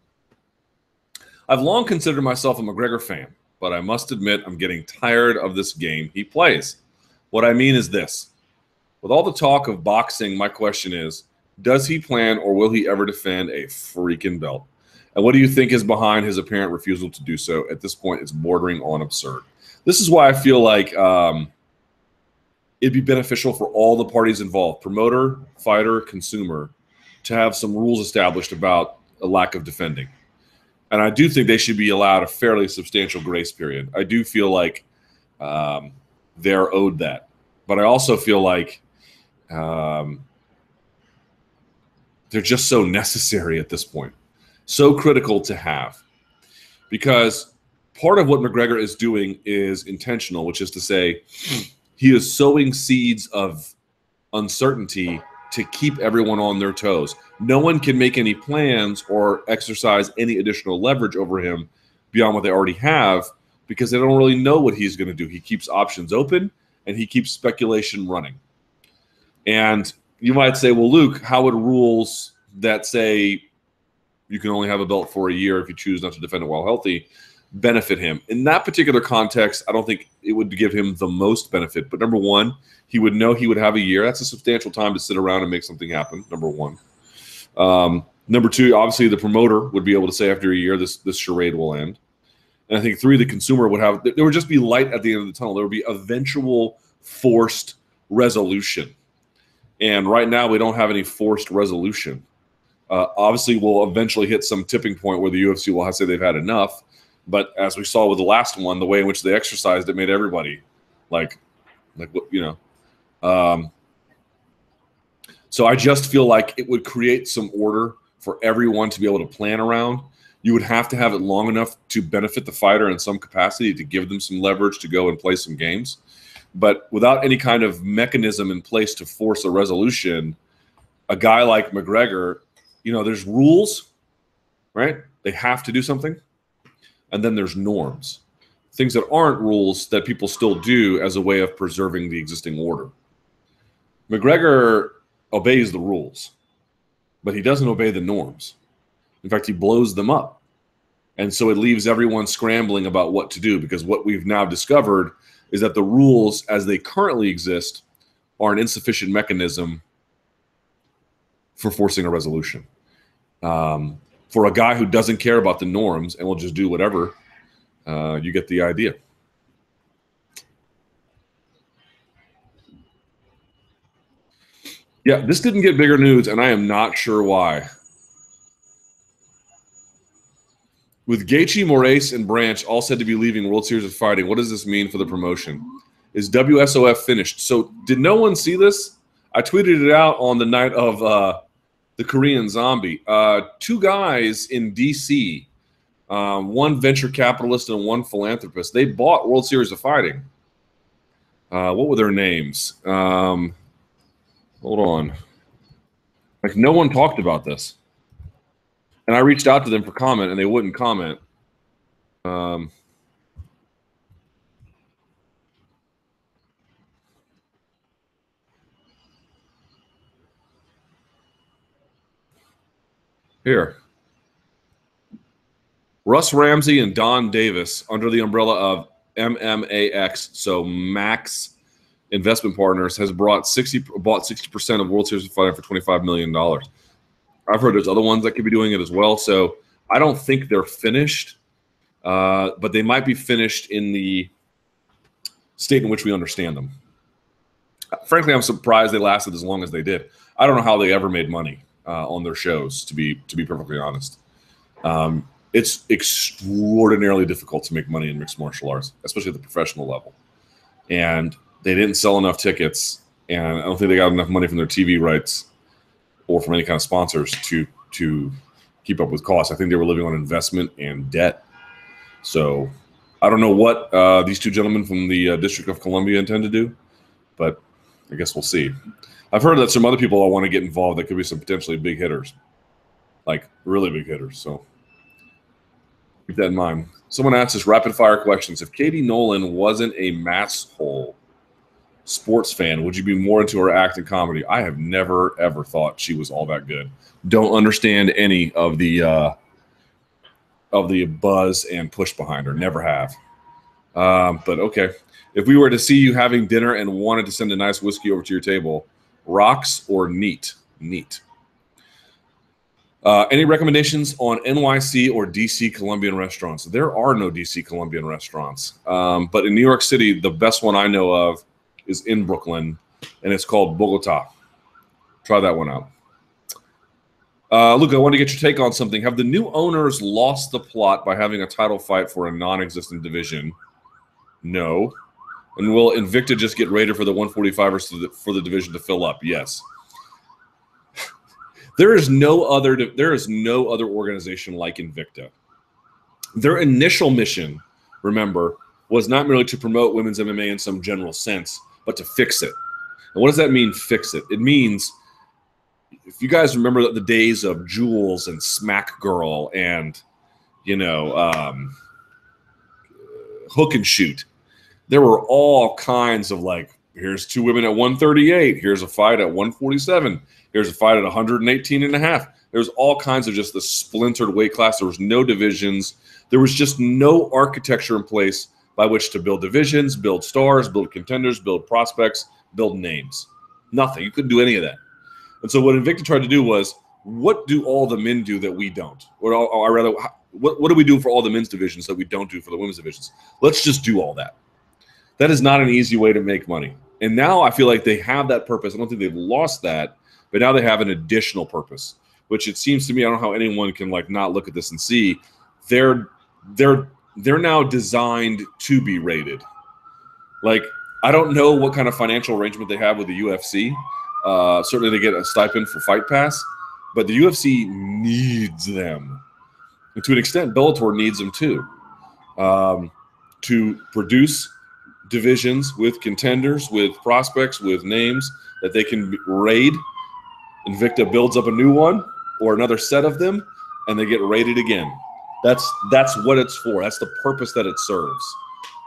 I've long considered myself a McGregor fan, but I must admit I'm getting tired of this game he plays. What I mean is this with all the talk of boxing, my question is does he plan or will he ever defend a freaking belt? And what do you think is behind his apparent refusal to do so? At this point, it's bordering on absurd. This is why I feel like um, it'd be beneficial for all the parties involved promoter, fighter, consumer to have some rules established about a lack of defending. And I do think they should be allowed a fairly substantial grace period. I do feel like um, they're owed that. But I also feel like um, they're just so necessary at this point, so critical to have. Because part of what McGregor is doing is intentional, which is to say, he is sowing seeds of uncertainty to keep everyone on their toes. No one can make any plans or exercise any additional leverage over him beyond what they already have because they don't really know what he's going to do. He keeps options open and he keeps speculation running. And you might say, well, Luke, how would rules that say you can only have a belt for a year if you choose not to defend it while healthy benefit him? In that particular context, I don't think it would give him the most benefit. But number one, he would know he would have a year. That's a substantial time to sit around and make something happen. Number one. Um, number two, obviously, the promoter would be able to say after a year, this this charade will end. And I think three, the consumer would have there would just be light at the end of the tunnel. There would be eventual forced resolution. And right now, we don't have any forced resolution. Uh, obviously, we'll eventually hit some tipping point where the UFC will say they've had enough. But as we saw with the last one, the way in which they exercised it made everybody like, like you know. Um, so I just feel like it would create some order for everyone to be able to plan around. You would have to have it long enough to benefit the fighter in some capacity to give them some leverage to go and play some games. But without any kind of mechanism in place to force a resolution, a guy like McGregor, you know, there's rules, right? They have to do something. And then there's norms, things that aren't rules that people still do as a way of preserving the existing order. McGregor obeys the rules, but he doesn't obey the norms. In fact, he blows them up. And so it leaves everyone scrambling about what to do because what we've now discovered is that the rules as they currently exist are an insufficient mechanism for forcing a resolution. Um, for a guy who doesn't care about the norms and will just do whatever, uh, you get the idea. Yeah, this didn't get bigger news, and I am not sure why. With Gaethje, Moraes, and Branch all said to be leaving World Series of Fighting, what does this mean for the promotion? Is WSOF finished? So, did no one see this? I tweeted it out on the night of uh, the Korean Zombie. Uh, two guys in DC, um, one venture capitalist and one philanthropist. They bought World Series of Fighting. Uh, what were their names? Um, hold on. Like no one talked about this and I reached out to them for comment, and they wouldn't comment. Um, here, Russ Ramsey and Donn Davis under the umbrella of MMAX, so Max Investment Partners, has brought sixty bought sixty percent of World Series of Fighting for twenty five million dollars. I've heard there's other ones that could be doing it as well. So I don't think they're finished, uh, but they might be finished in the state in which we understand them. Frankly, I'm surprised they lasted as long as they did. I don't know how they ever made money uh, on their shows. To be to be perfectly honest, um, it's extraordinarily difficult to make money in mixed martial arts, especially at the professional level. And they didn't sell enough tickets, and I don't think they got enough money from their TV rights or from any kind of sponsors to to keep up with costs. I think they were living on investment and debt. So I don't know what uh, these two gentlemen from the uh, District of Columbia intend to do, but I guess we'll see. I've heard that some other people want to get involved that could be some potentially big hitters, like really big hitters. So keep that in mind. Someone asked us rapid fire questions. If Katie Nolan wasn't a mass hole sports fan, would you be more into her acting comedy? I have never ever thought she was all that good. Don't understand any of the uh, of the buzz and push behind her. Never have. Um, but okay, if we were to see you having dinner and wanted to send a nice whiskey over to your table, rocks or neat? Neat. Uh, any recommendations on NYC or DC Colombian restaurants? There are no DC Colombian restaurants, um, but in New York City, the best one I know of is in Brooklyn, and it's called Bogota. Try that one out. Uh, Luke, I want to get your take on something. Have the new owners lost the plot by having a title fight for a non-existent division? No. And will Invicta just get rated for the 145ers for the, for the division to fill up? Yes. <laughs> there is no other there is no other organization like Invicta. Their initial mission, remember, was not merely to promote women's MMA in some general sense, but to fix it. And what does that mean? Fix it. It means if you guys remember the days of Jewels and Smack Girl and you know um, Hook and Shoot, there were all kinds of like here's two women at 138 here's a fight at 147 here's a fight at 118 and a half. There's all kinds of just the splintered weight class. There was no divisions. There was just no architecture in place by which to build divisions build stars build contenders build prospects build names. Nothing. You couldn't do any of that. And so what invicta tried to do was what do all the men do that we don't? Or, or rather what, what do we do for all the men's divisions that we don't do for the women's divisions? Let's just do all that that is not an easy way to make money. And now I feel like they have that purpose. I don't think they've lost that, but now they have an additional purpose, which it seems to me I don't know how anyone can like not look at this and see they're they're they're now designed to be rated. Like I don't know what kind of financial arrangement they have with the UFC. Uh, certainly they get a stipend for Fight Pass, but the UFC needs them, and to an extent, Bellator needs them too, um, to produce divisions with contenders, with prospects, with names that they can raid. Invicta builds up a new one or another set of them, and they get raided again. That's that's what it's for. That's the purpose that it serves.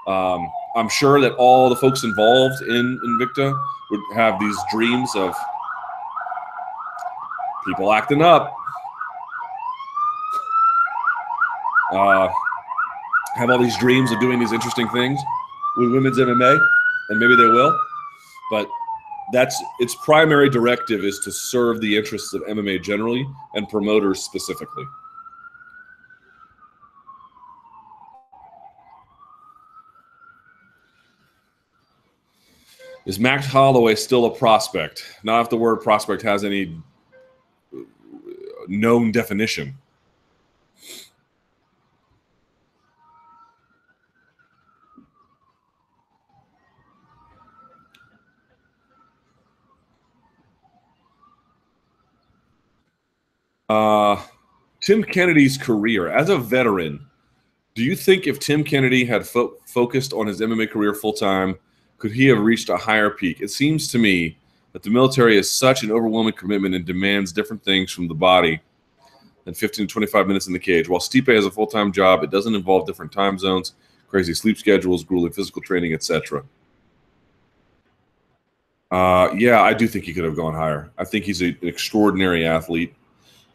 Um, I'm sure that all the folks involved in Invicta would have these dreams of people acting up. Uh, have all these dreams of doing these interesting things with women's MMA, and maybe they will. But that's its primary directive is to serve the interests of MMA generally and promoters specifically. Is Max Holloway still a prospect? Not if the word prospect has any known definition. Uh, Tim Kennedy's career as a veteran. Do you think if Tim Kennedy had fo- focused on his MMA career full time, could he have reached a higher peak? It seems to me that the military is such an overwhelming commitment and demands different things from the body than 15 to 25 minutes in the cage. While Stipe has a full time job, it doesn't involve different time zones, crazy sleep schedules, grueling physical training, etc. Uh, yeah, I do think he could have gone higher. I think he's a, an extraordinary athlete.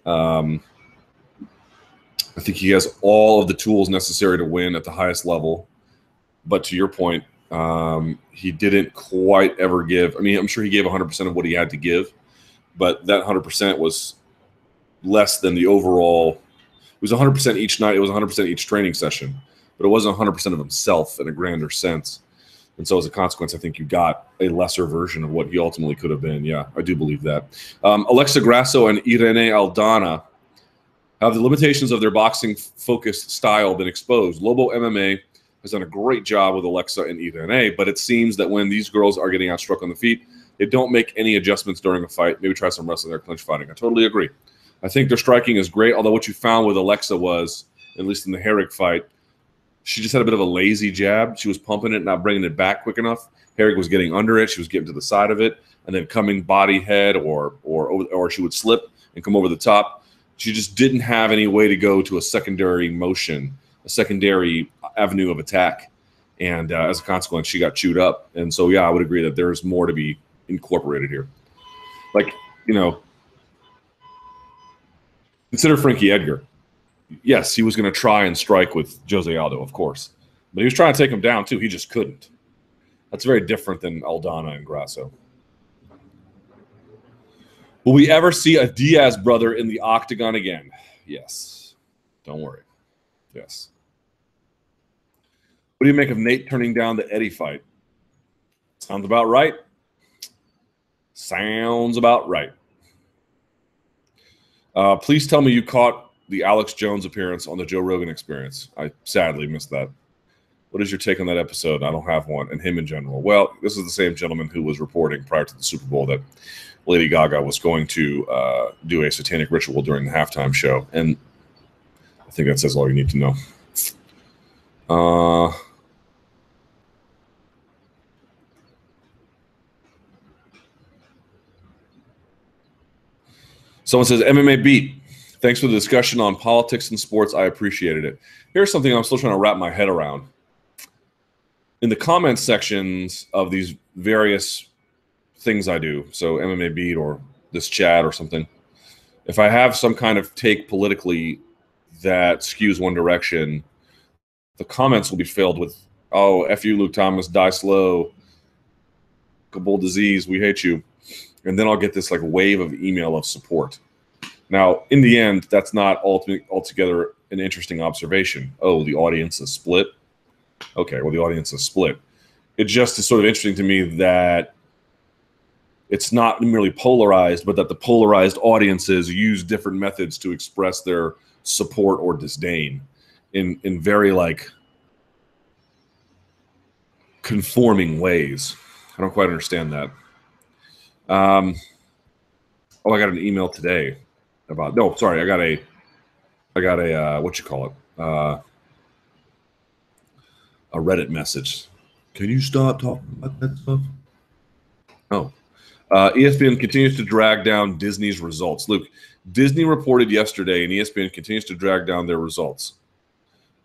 Um, I think he has all of the tools necessary to win at the highest level. But to your point, um, he didn't quite ever give. I mean, I'm sure he gave 100% of what he had to give, but that 100% was less than the overall. It was 100% each night. It was 100% each training session, but it wasn't 100% of himself in a grander sense. And so, as a consequence, I think you got a lesser version of what he ultimately could have been. Yeah, I do believe that. Um, Alexa Grasso and Irene Aldana Have the limitations of their boxing focused style been exposed? Lobo MMA has done a great job with Alexa and A, but it seems that when these girls are getting outstruck on the feet, they don't make any adjustments during a fight. Maybe try some wrestling or clinch fighting. I totally agree. I think their striking is great, although what you found with Alexa was, at least in the Herrig fight, she just had a bit of a lazy jab. She was pumping it, not bringing it back quick enough. Herrig was getting under it. She was getting to the side of it, and then coming body head, or or or she would slip and come over the top. She just didn't have any way to go to a secondary motion, a secondary avenue of attack, and uh, as a consequence, she got chewed up. And so, yeah, I would agree that there's more to be incorporated here. Like you know, consider Frankie Edgar yes, he was going to try and strike with Jose Aldo, of course, but he was trying to take him down too. He just couldn't. That's very different than Aldana and Grasso. Will we ever see a Diaz brother in the octagon again? Yes. Don't worry. Yes. What do you make of Nate turning down the Eddie fight? Sounds about right. Sounds about right. Uh, please tell me you caught the Alex Jones appearance on the Joe Rogan experience. I sadly missed that. What is your take on that episode? I don't have one, and him in general. Well, this is the same gentleman who was reporting prior to the Super Bowl that Lady Gaga was going to uh, do a satanic ritual during the halftime show, and I think that says all you need to know. Uh, someone says MMA beat. Thanks for the discussion on politics and sports. I appreciated it. Here's something I'm still trying to wrap my head around. In the comments sections of these various things I do, so MMA Beat or this chat or something, if I have some kind of take politically that skews one direction, the comments will be filled with, oh, F you, Luke Thomas, die slow, Kabul disease, we hate you. And then I'll get this like wave of email of support now, in the end, that's not altogether an interesting observation. Oh, the audience is split. Okay, well, the audience is split. It just is sort of interesting to me that it's not merely polarized, but that the polarized audiences use different methods to express their support or disdain in in very like conforming ways. I don't quite understand that. Um, oh, I got an email today about no sorry i got a i got a uh, what you call it? Uh, a reddit message. Can you stop talking about that stuff? Oh uh, espn continues to drag down disney's results. Luke disney reported yesterday and espn continues to drag down their results.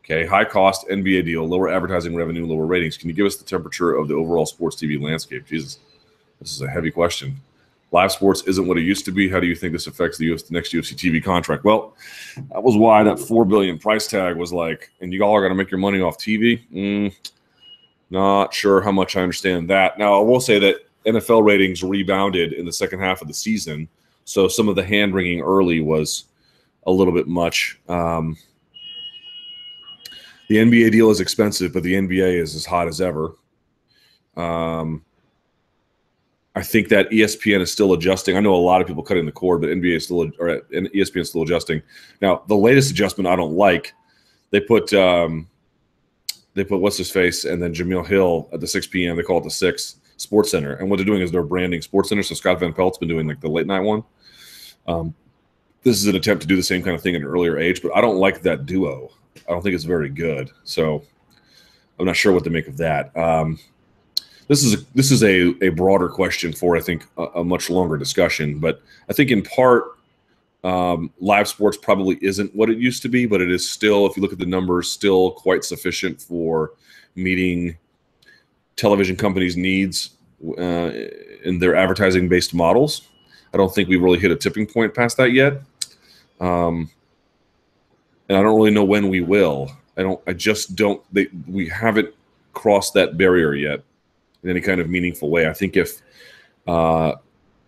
Okay high cost nba deal lower advertising revenue lower ratings. Can you give us the temperature of the overall sports tv landscape? Jesus this is a heavy question live sports isn't what it used to be. How do you think this affects the, US, the next UFC TV contract? Well, that was why that four billion price tag was like, and you all are going to make your money off TV. Mm, not sure how much I understand that. Now, I will say that NFL ratings rebounded in the second half of the season, so some of the hand wringing early was a little bit much. Um, the NBA deal is expensive, but the NBA is as hot as ever. Um, I think that ESPN is still adjusting. I know a lot of people cutting the cord, but NBA is still or ESPN is still adjusting. Now, the latest adjustment I don't like. They put um, they put what's his face and then Jemele Hill at the 6 p.m. They call it the six Sports Center, and what they're doing is they're branding Sports Center. So Scott Van Pelt's been doing like the late night one. Um, this is an attempt to do the same kind of thing at an earlier age, but I don't like that duo. I don't think it's very good. So I'm not sure what to make of that. Um, this is a, this is a, a broader question for I think a, a much longer discussion. But I think in part, um, live sports probably isn't what it used to be, but it is still, if you look at the numbers, still quite sufficient for meeting television companies' needs uh, in their advertising based models. I don't think we've really hit a tipping point past that yet. Um, and I don't really know when we will. I don't. I just don't. They, we haven't crossed that barrier yet in any kind of meaningful way. I think if uh,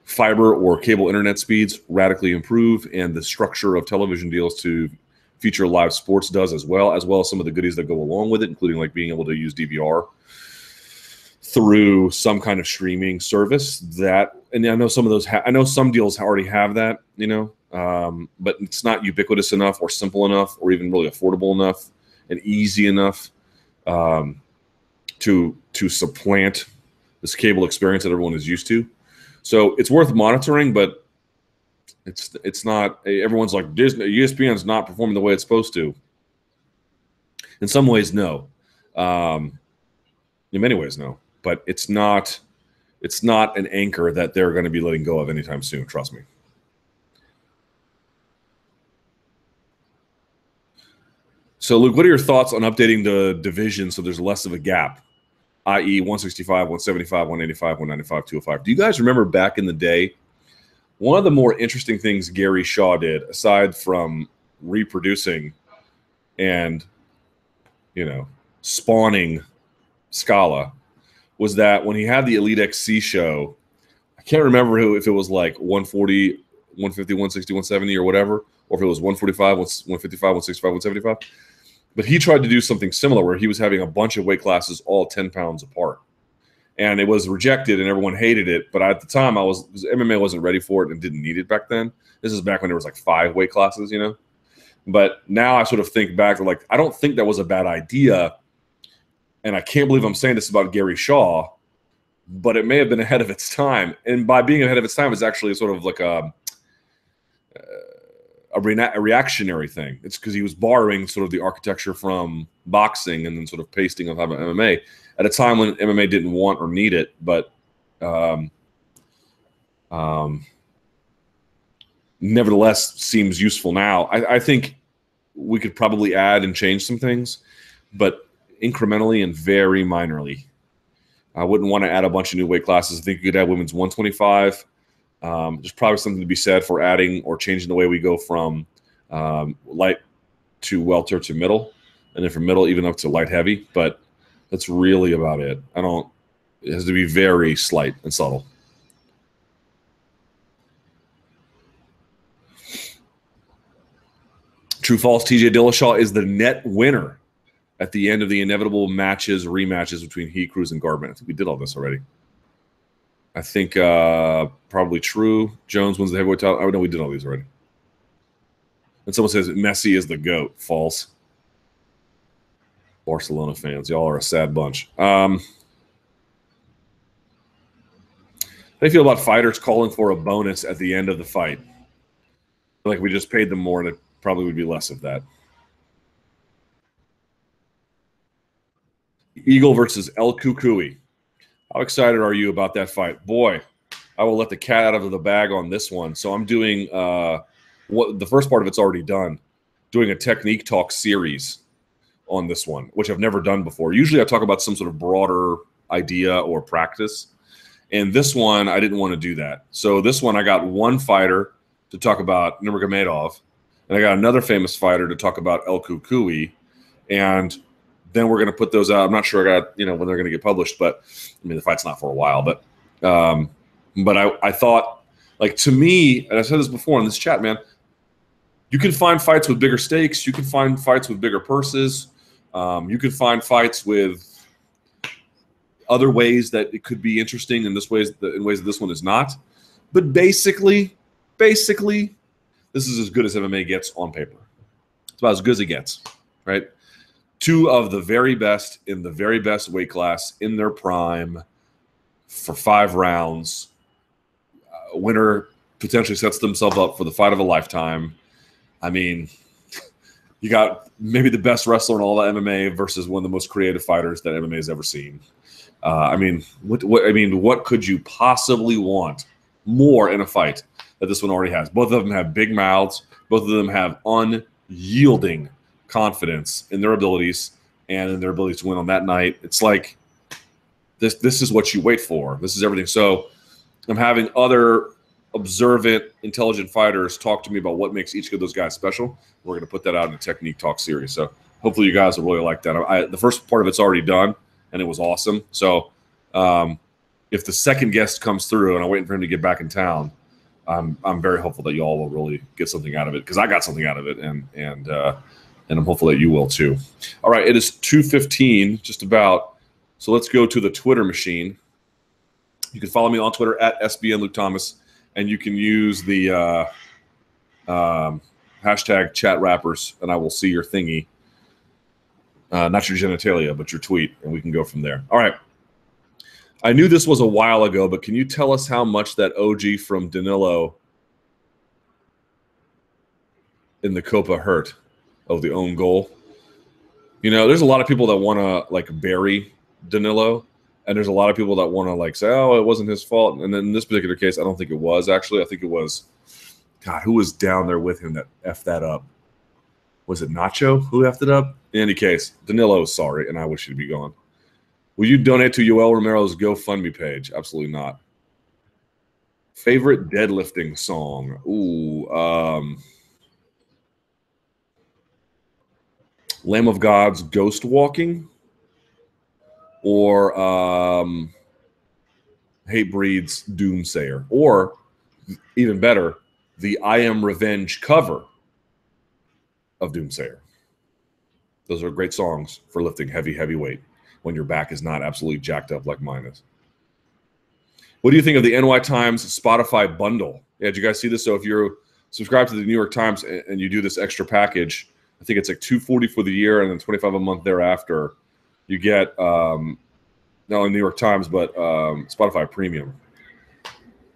fiber or cable internet speeds radically improve and the structure of television deals to feature live sports does as well, as well as some of the goodies that go along with it, including like being able to use DVR through some kind of streaming service that and I know some of those ha- I know some deals already have that, you know. um, but it's not ubiquitous enough or simple enough or even really affordable enough and easy enough um, to to supplant this cable experience that everyone is used to. So it's worth monitoring, but it's it's not. Everyone's like Disney, ESPN's not performing the way it's supposed to. In some ways, no. Um, in many ways, no. But it's not. It's not an anchor that they're going to be letting go of anytime soon. Trust me. So, Luke, what are your thoughts on updating the division so there's less of a gap, i.e., 165, 175, 185, 195, 205? Do you guys remember back in the day? One of the more interesting things Gary Shaw did, aside from reproducing and, you know, spawning Scala, was that when he had the Elite XC show, I can't remember who, if it was like 140, 150, 160, 170 or whatever, or if it was 145, 155, 165, 175 but he tried to do something similar where he was having a bunch of weight classes all 10 pounds apart. And it was rejected and everyone hated it. But at the time, I was MMA wasn't ready for it and didn't need it back then. This is back when there was like five weight classes, you know. But now I sort of think back like I don't think that was a bad idea. And I can't believe I'm saying this about Gary Shaw, but it may have been ahead of its time. And by being ahead of its time, it's actually sort of like a a, re- a reactionary thing. It's because he was borrowing sort of the architecture from boxing and then sort of pasting of MMA at a time when MMA didn't want or need it, but um, um, nevertheless seems useful now. I, I think we could probably add and change some things, but incrementally and very minorly. I wouldn't want to add a bunch of new weight classes. I think you could add women's 125, um, there's probably something to be said for adding or changing the way we go from um, light to welter to middle, and then from middle even up to light heavy. But that's really about it. I don't. It has to be very slight and subtle. True false. TJ Dillashaw is the net winner at the end of the inevitable matches, rematches between He Cruz and Garbrandt. I think we did all this already. I think uh, probably true. Jones wins the heavyweight title. I oh, no, we did all these already. And someone says Messi is the goat. False. Barcelona fans, y'all are a sad bunch. Um, how do you feel about fighters calling for a bonus at the end of the fight? Like we just paid them more, and it probably would be less of that. Eagle versus El Cucuy. How excited are you about that fight? Boy, I will let the cat out of the bag on this one. So I'm doing uh, what the first part of it's already done, doing a technique talk series on this one, which I've never done before. Usually I talk about some sort of broader idea or practice. And this one, I didn't want to do that. So this one, I got one fighter to talk about Nurmagomedov, and I got another famous fighter to talk about El Cucuy. And then we're going to put those out. I'm not sure I got you know when they're going to get published, but I mean the fight's not for a while. But um, but I I thought like to me, and I said this before in this chat, man. You can find fights with bigger stakes. You can find fights with bigger purses. Um, you can find fights with other ways that it could be interesting in this ways in ways that this one is not. But basically, basically, this is as good as MMA gets on paper. It's about as good as it gets, right? Two of the very best in the very best weight class in their prime for five rounds. Uh, winner potentially sets themselves up for the fight of a lifetime. I mean, <laughs> you got maybe the best wrestler in all the MMA versus one of the most creative fighters that MMA has ever seen. Uh, I mean, what, what I mean, what could you possibly want more in a fight that this one already has? Both of them have big mouths. Both of them have unyielding confidence in their abilities and in their ability to win on that night. It's like this this is what you wait for. This is everything. So I'm having other observant, intelligent fighters talk to me about what makes each of those guys special. We're going to put that out in a technique talk series. So hopefully you guys will really like that. I, the first part of it's already done and it was awesome. So um, if the second guest comes through and I'm waiting for him to get back in town, I'm I'm very hopeful that y'all will really get something out of it because I got something out of it and and uh, and I'm hopeful that you will too. All right, it is 2:15, just about. So let's go to the Twitter machine. You can follow me on Twitter at SBN Luke Thomas, and you can use the uh, Um, hashtag chat rappers, and I will see your thingy. Uh, not your genitalia, but your tweet, and we can go from there. All right. I knew this was a while ago, but can you tell us how much that OG from Danilo in the Copa hurt of the own goal? You know, there's a lot of people that want to like bury Danilo, and there's a lot of people that want to like say, "Oh, it wasn't his fault." And then in this particular case, I don't think it was actually. I think it was God, who was down there with him that effed that up? Was it Nacho who effed it up? In any case, Danilo is sorry, and I wish he'd be gone. Will you donate to Yoel Romero's GoFundMe page? Absolutely not. Favorite deadlifting song? Ooh, um, Lamb of God's Ghost Walking or um, Hatebreed's Doomsayer, or even better, the I Am Revenge cover of Doomsayer. Those are great songs for lifting heavy, heavy weight when your back is not absolutely jacked up like mine is. What do you think of the NY Times Spotify bundle? Yeah, did you guys see this? So if you're subscribed to the New York Times and you do this extra package, I think it's like 240 for the year and then 25 a month thereafter, you get um, not only New York Times but um, Spotify Premium.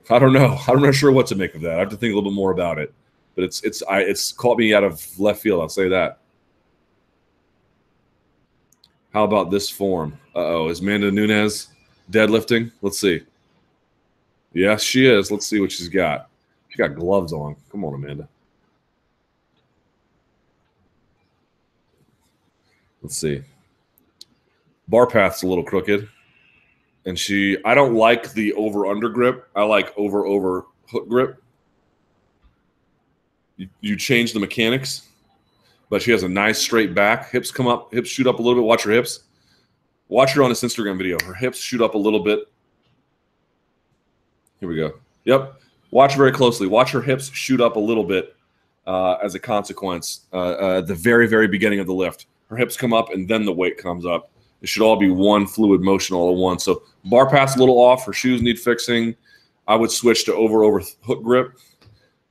I don't know. I'm not sure what to make of that. I have to think a little bit more about it. But it's it's I it's caught me out of left field. I'll say that. How about this form? Uh oh, is Amanda Nunes deadlifting? Let's see. Yes, she is. Let's see what she's got. She got gloves on. Come on, Amanda. Let's see. Bar path's a little crooked and she I don't like the over under grip. I like over over hook grip. You, you change the mechanics, but she has a nice straight back. Hips come up, hips shoot up a little bit. Watch her hips. Watch her on this Instagram video. Her hips shoot up a little bit. Here we go. Yep. Watch very closely. Watch her hips shoot up a little bit uh, as a consequence uh, uh, at the very, very beginning of the lift. Her hips come up and then the weight comes up. It should all be one fluid motion all at once. So bar pass a little off. Her shoes need fixing. I would switch to over over hook grip.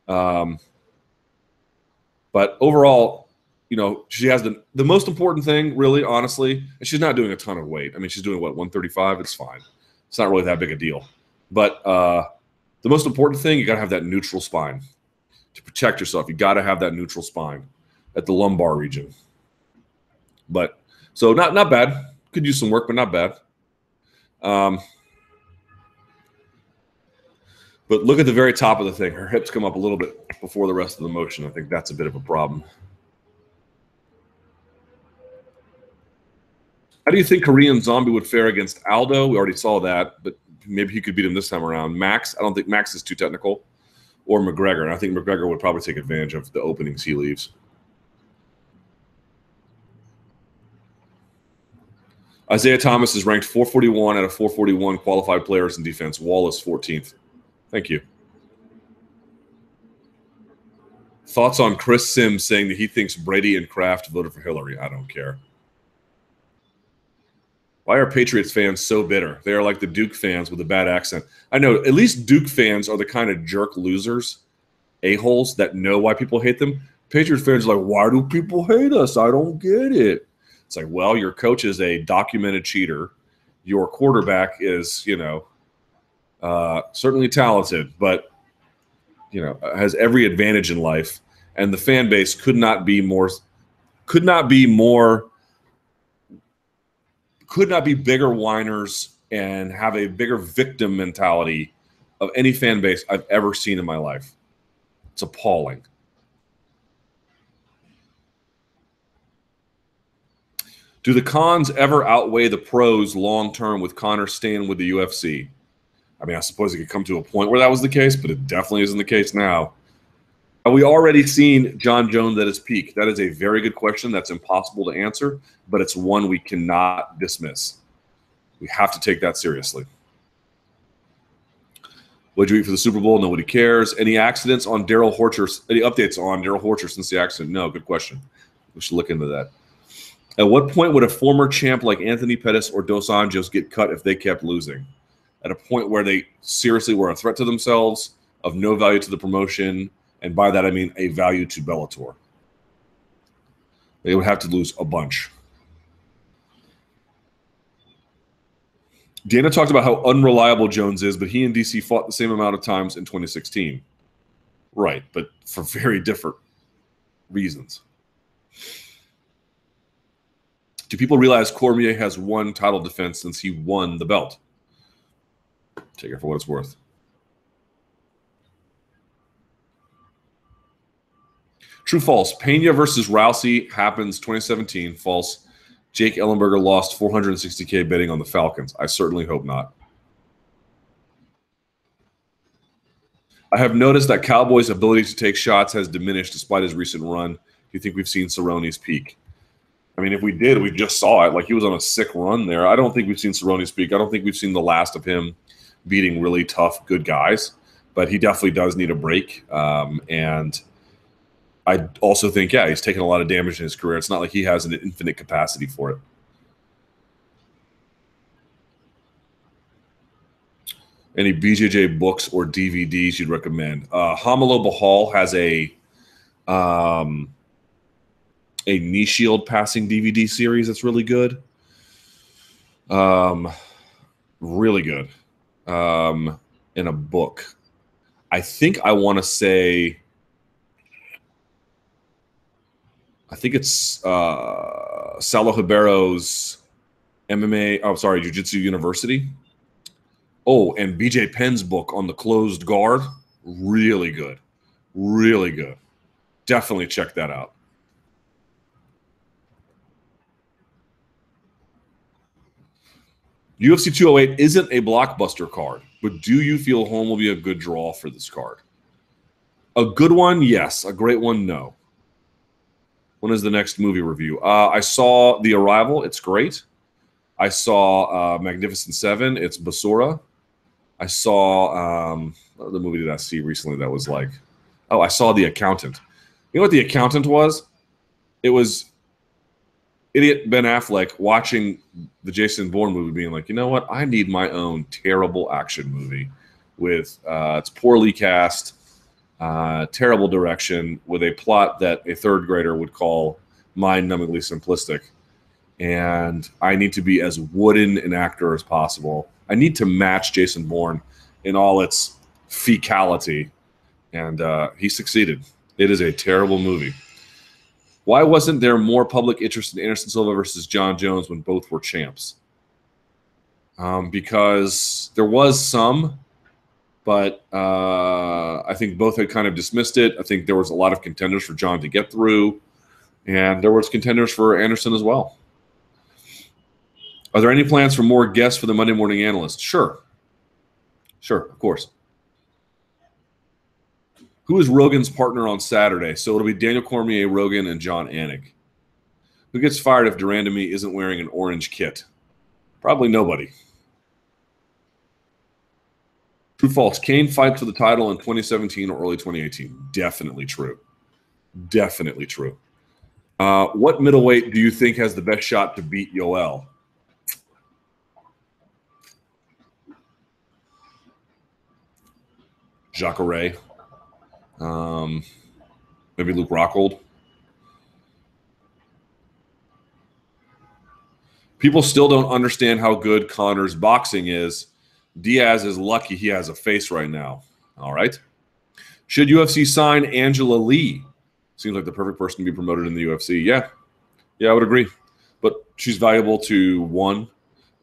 Um, but overall, you know, she has the the most important thing, really, honestly, and she's not doing a ton of weight. I mean, she's doing what 135. It's fine. It's not really that big a deal. But uh, the most important thing, you got to have that neutral spine to protect yourself. You got to have that neutral spine at the lumbar region. But so not not bad could use some work, but not bad. Um, but look at the very top of the thing. Her hips come up a little bit before the rest of the motion. I think that's a bit of a problem. How do you think Korean Zombie would fare against Aldo? We already saw that, but maybe he could beat him this time around. Max, I don't think Max is too technical, or McGregor. And I think McGregor would probably take advantage of the openings he leaves. Isaiah Thomas is ranked 441 out of 441 qualified players in defense. Wallace 14th. Thank you. Thoughts on Chris Simms saying that he thinks Brady and Kraft voted for Hillary? I don't care. Why are Patriots fans so bitter? They are like the Duke fans with a bad accent. I know at least Duke fans are the kind of jerk losers, a-holes that know why people hate them. Patriots fans are like, why do people hate us? I don't get it. It's like, well, your coach is a documented cheater. Your quarterback is, you know, uh, certainly talented, but you know, has every advantage in life. And the fan base could not be more, could not be more, could not be bigger whiners and have a bigger victim mentality of any fan base I've ever seen in my life. It's appalling. Do the cons ever outweigh the pros long term with Conor staying with the UFC? I mean, I suppose it could come to a point where that was the case, but it definitely isn't the case now. Have we already seen Jon Jones at his peak? That is a very good question. That's impossible to answer, but it's one we cannot dismiss. We have to take that seriously. What'd you eat for the Super Bowl? Nobody cares. Any accidents on Darrell Horcher? Any updates on Darrell Horcher since the accident? No, good question. We should look into that. At what point would a former champ like Anthony Pettis or Dos Anjos get cut if they kept losing? At a point where they seriously were a threat to themselves, of no value to the promotion, And by that, I mean a value to Bellator. They would have to lose a bunch. Dana talked about how unreliable Jones is, but he and DC fought the same amount of times in 2016. Right, but for very different reasons. Do people realize Cormier has one title defense since he won the belt? Take it for what it's worth. True false. Pena versus Rousey happens 2017. False. Jake Ellenberger lost 460K betting on the Falcons. I certainly hope not. I have noticed that Cowboys' ability to take shots has diminished despite his recent run. Do you think we've seen Cerrone's peak? I mean, if we did, we just saw it. Like he was on a sick run there. I don't think we've seen Cerrone's speak. I don't think we've seen the last of him beating really tough, good guys. But he definitely does need a break. Um, and – I also think, yeah, he's taken a lot of damage in his career. It's not like he has an infinite capacity for it. Any BJJ books or DVDs you'd recommend? Uh, Barral has a um, a knee shield passing DVD series that's really good. Um, really good. Um, in a book. I think I want to say I think it's uh, Saulo Ribeiro's MMA. Oh, sorry, Jiu Jitsu University. Oh, and BJ Penn's book on the closed guard. Really good. Really good. Definitely check that out. UFC 208 isn't a blockbuster card, but do you feel Holm will be a good draw for this card? A good one, yes. A great one, no. When is the next movie review? Uh, I saw The Arrival. It's great. I saw uh, Magnificent Seven. It's Basura. I saw um, the movie did I see recently that was like, oh, I saw The Accountant. You know what The Accountant was? It was idiot Ben Affleck watching the Jason Bourne movie, being like, you know what? I need my own terrible action movie with uh, it's poorly cast uh, terrible direction with a plot that a third grader would call mind-numbingly simplistic. And I need to be as wooden an actor as possible. I need to match Jason Bourne in all its fecality, and uh, he succeeded. It is a terrible movie. Why wasn't there more public interest in Anderson Silva versus Jon Jones when both were champs? Um, because there was some, but uh, I think both had kind of dismissed it. I think there was a lot of contenders for Jon to get through, and there was contenders for Anderson as well. Are there any plans for more guests for the Monday Morning Analyst? Sure, sure, of course. Who is Rogan's partner on Saturday? So it'll be Daniel Cormier, Rogan, and Jon Anik. Who gets fired if de Randamie isn't wearing an orange kit? Probably nobody. True false. Cain fights for the title in 2017 or early 2018. Definitely true. Definitely true. Uh, what middleweight do you think has the best shot to beat Yoel? Jacare. Um, maybe Luke Rockhold. People still don't understand how good Conor's boxing is Diaz is lucky he has a face right now. All right. Should UFC sign Angela Lee? Seems like the perfect person to be promoted in the UFC. Yeah. Yeah, I would agree. But she's valuable to one,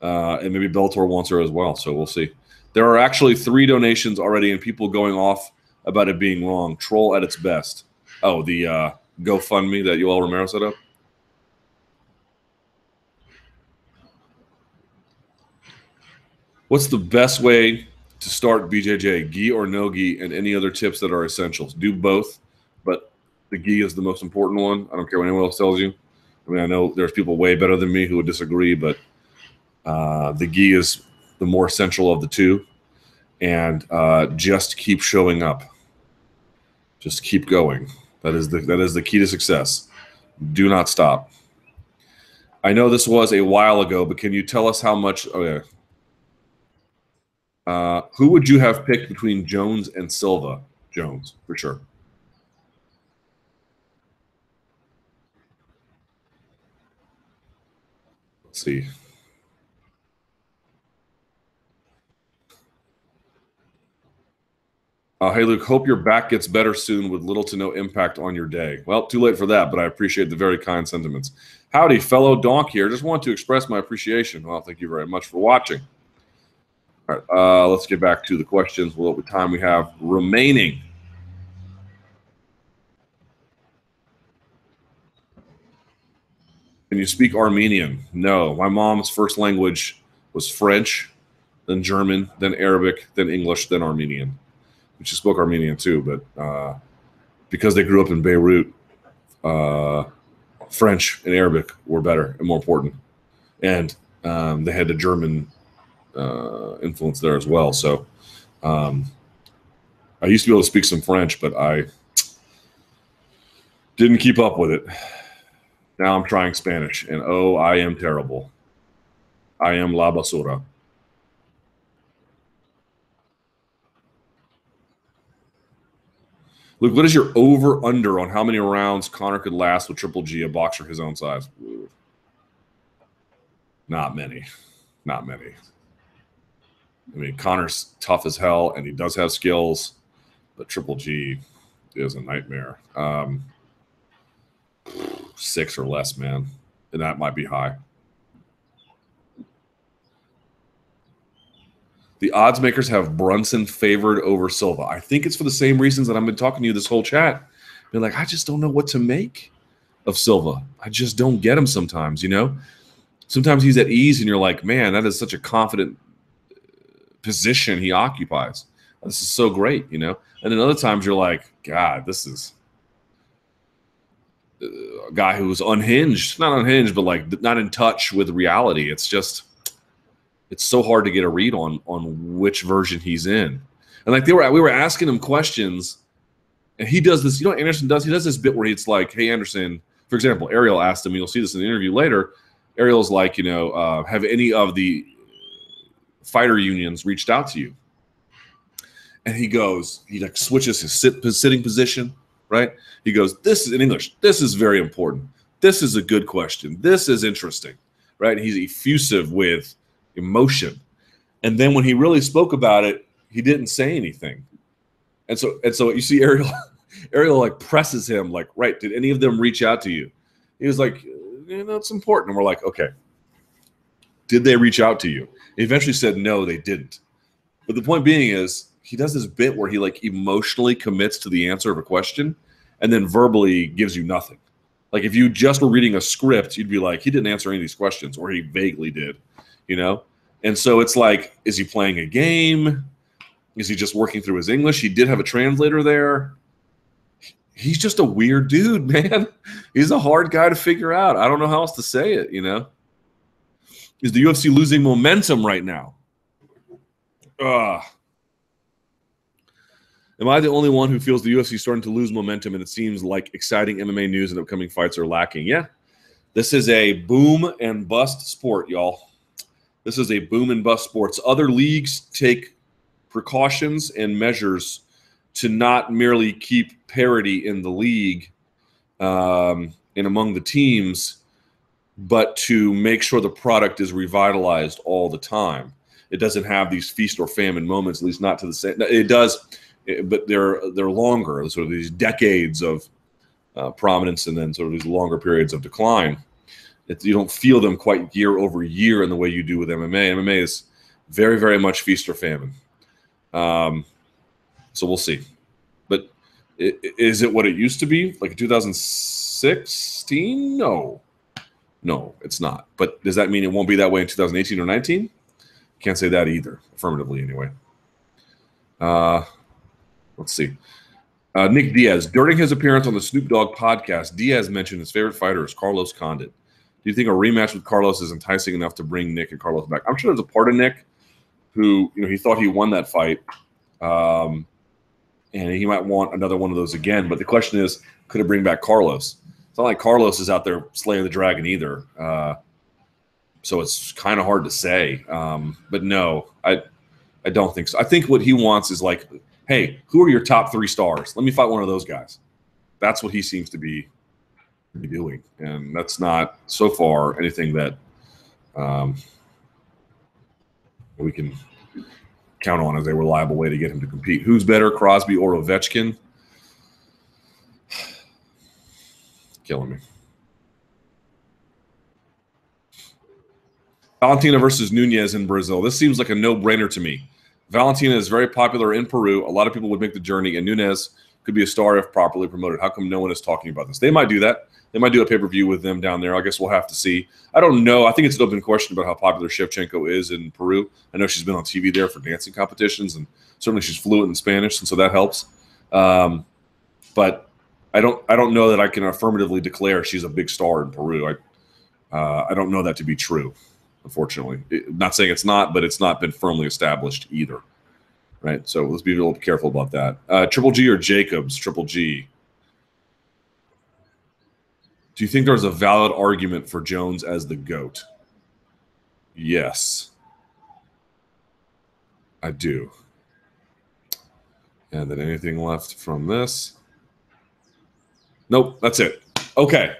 uh, and maybe Bellator wants her as well. So we'll see. There are actually three donations already, and people going off about it being wrong. Troll at its best. Oh, the uh, GoFundMe that Yoel Romero set up? What's the best way to start BJJ? Gi or no gi, and any other tips that are essentials? Do both, but the gi is the most important one. I don't care what anyone else tells you. I mean, I know there's people way better than me who would disagree, but uh, the gi is the more essential of the two. And uh, just keep showing up. Just keep going. That is the that is the key to success. Do not stop. I know this was a while ago, but can you tell us how much? Oh, okay. Uh, who would you have picked between Jones and Silva? Jones, for sure. Let's see. Uh, hey, Luke, hope your back gets better soon with little to no impact on your day. Well, too late for that, but I appreciate the very kind sentiments. Howdy, fellow donk here. Just want to express my appreciation. Well, thank you very much for watching. All right, uh, let's get back to the questions. What time we have remaining? Can you speak Armenian? No. My mom's first language was French, then German, then Arabic, then English, then Armenian she spoke Armenian too, but uh, because they grew up in Beirut, uh, French and Arabic were better and more important, and um, they had the German uh, influence there as well. So um, I used to be able to speak some French, but I didn't keep up with it. Now I'm trying Spanish, and oh, I am terrible. I am la basura. Luke, what is your over under on how many rounds Conor could last with Triple G, a boxer his own size? Not many. Not many. I mean, Conor's tough as hell and he does have skills, but Triple G is a nightmare. Um, six or less, man. And that might be high. The odds makers have Brunson favored over Silva. I think it's for the same reasons that I've been talking to you this whole chat. Be like, I just don't know what to make of Silva. I just don't get him sometimes, you know? Sometimes he's at ease and you're like, man, that is such a confident uh, position he occupies. This is so great, you know? And then other times you're like, God, this is uh, a guy who's unhinged, not unhinged, but like not in touch with reality. It's just it's so hard to get a read on on which version he's in. And like they were, we were asking him questions, and he does this. You know, Anderson does. He does this bit where it's like, "Hey, Anderson." For example, Ariel asked him. You'll see this in the interview later. Ariel's like, you know, uh, have any of the fighter unions reached out to you? And he goes, he like switches his, sit, sitting position, right? He goes, this is in English. This is very important. This is a good question. This is interesting, right? And he's effusive with emotion. And then when he really spoke about it, he didn't say anything. And so and so you see Ariel <laughs> Ariel like presses him like, right, did any of them reach out to you? He was like, you know, it's important. And we're like, okay. Did they reach out to you? He eventually said no, they didn't. But the point being is he does this bit where he like emotionally commits to the answer of a question and then verbally gives you nothing. Like if you just were reading a script, you'd be like, he didn't answer any of these questions, or he vaguely did you know? And so it's like, is he playing a game? Is he just working through his English? He did have a translator there. He's just a weird dude, <laughs> man. He's a hard guy to figure out. I don't know how else to say it, you know? Is the UFC losing momentum right now? Ugh. Am I the only one who feels the UFC is starting to lose momentum and it seems like exciting MMA news and upcoming fights are lacking? Yeah. This is a boom and bust sport, y'all. This is a boom and bust sports. Other leagues take precautions and measures to not merely keep parity in the league um, and among the teams, but to make sure the product is revitalized all the time. It doesn't have these feast or famine moments, at least not to the same. It does, but they're they're longer, sort of these decades of uh, prominence, and then sort of these longer periods of decline it's, you don't feel them quite year over year in the way you do with MMA. MMA is very, very much feast or famine. Um, so we'll see. But is it what it used to be, like 2016? No, no, it's not. But does that mean it won't be that way in 2018 or 19? Can't say that either, affirmatively anyway. Uh, let's see. Uh, Nick Diaz, during his appearance on the Snoop Dogg podcast, Diaz mentioned his favorite fighter is Carlos Condit. Do you think a rematch with Carlos is enticing enough to bring Nick and Carlos back? I'm sure there's a part of Nick who, you know, he thought he won that fight. Um, and he might want another one of those again. But the question is, could it bring back Carlos? It's not like Carlos is out there slaying the dragon either. Uh, so it's kind of hard to say. Um, but no, I I don't think so. I think what he wants is like, hey, who are your top three stars? Let me fight one of those guys. That's what he seems to be be doing, and that's not so far anything that um, we can count on as a reliable way to get him to compete. Who's better, Crosby or Ovechkin? <sighs> Killing me. Valentina versus Nunes in Brazil. This seems like a no-brainer to me. Valentina is very popular in Peru. A lot of people would make the journey, and Nunes could be a star if properly promoted. How come no one is talking about this? They might do that. They might do a pay per view with them down there. I guess we'll have to see. I don't know. I think it's an open question about how popular Shevchenko is in Peru. I know she's been on TV there for dancing competitions, and certainly she's fluent in Spanish, and so that helps. Um, but I don't. I don't know that I can affirmatively declare she's a big star in Peru. I uh, I don't know that to be true unfortunately. It, not saying it's not, but it's not been firmly established either. Right. So let's be a little careful about that. Uh, Triple G or Jacobs? Triple G. Do you think there's a valid argument for Jones as the GOAT? Yes. I do. And then anything left from this? Nope, that's it. Okay.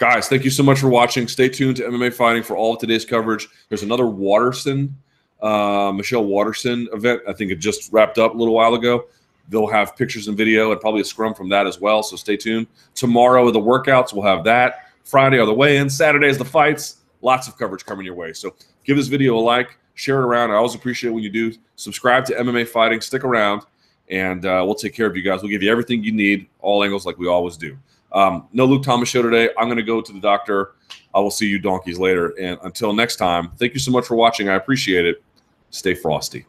Guys, thank you so much for watching. Stay tuned to MMA Fighting for all of today's coverage. There's another Waterson, uh, Michelle Waterson event. I think it just wrapped up a little while ago. They'll have pictures and video and probably a scrum from that as well. So stay tuned. Tomorrow, the workouts, we'll have that. Friday are the weigh-in. Saturday is the fights. Lots of coverage coming your way. So give this video a like, share it around. I always appreciate when you do. Subscribe to MMA Fighting. Stick around, and uh, we'll take care of you guys. We'll give you everything you need, all angles like we always do. Um, no Luke Thomas show today. I'm going to go to the doctor. I will see you donkeys later. And until next time, thank you so much for watching. I appreciate it. Stay frosty.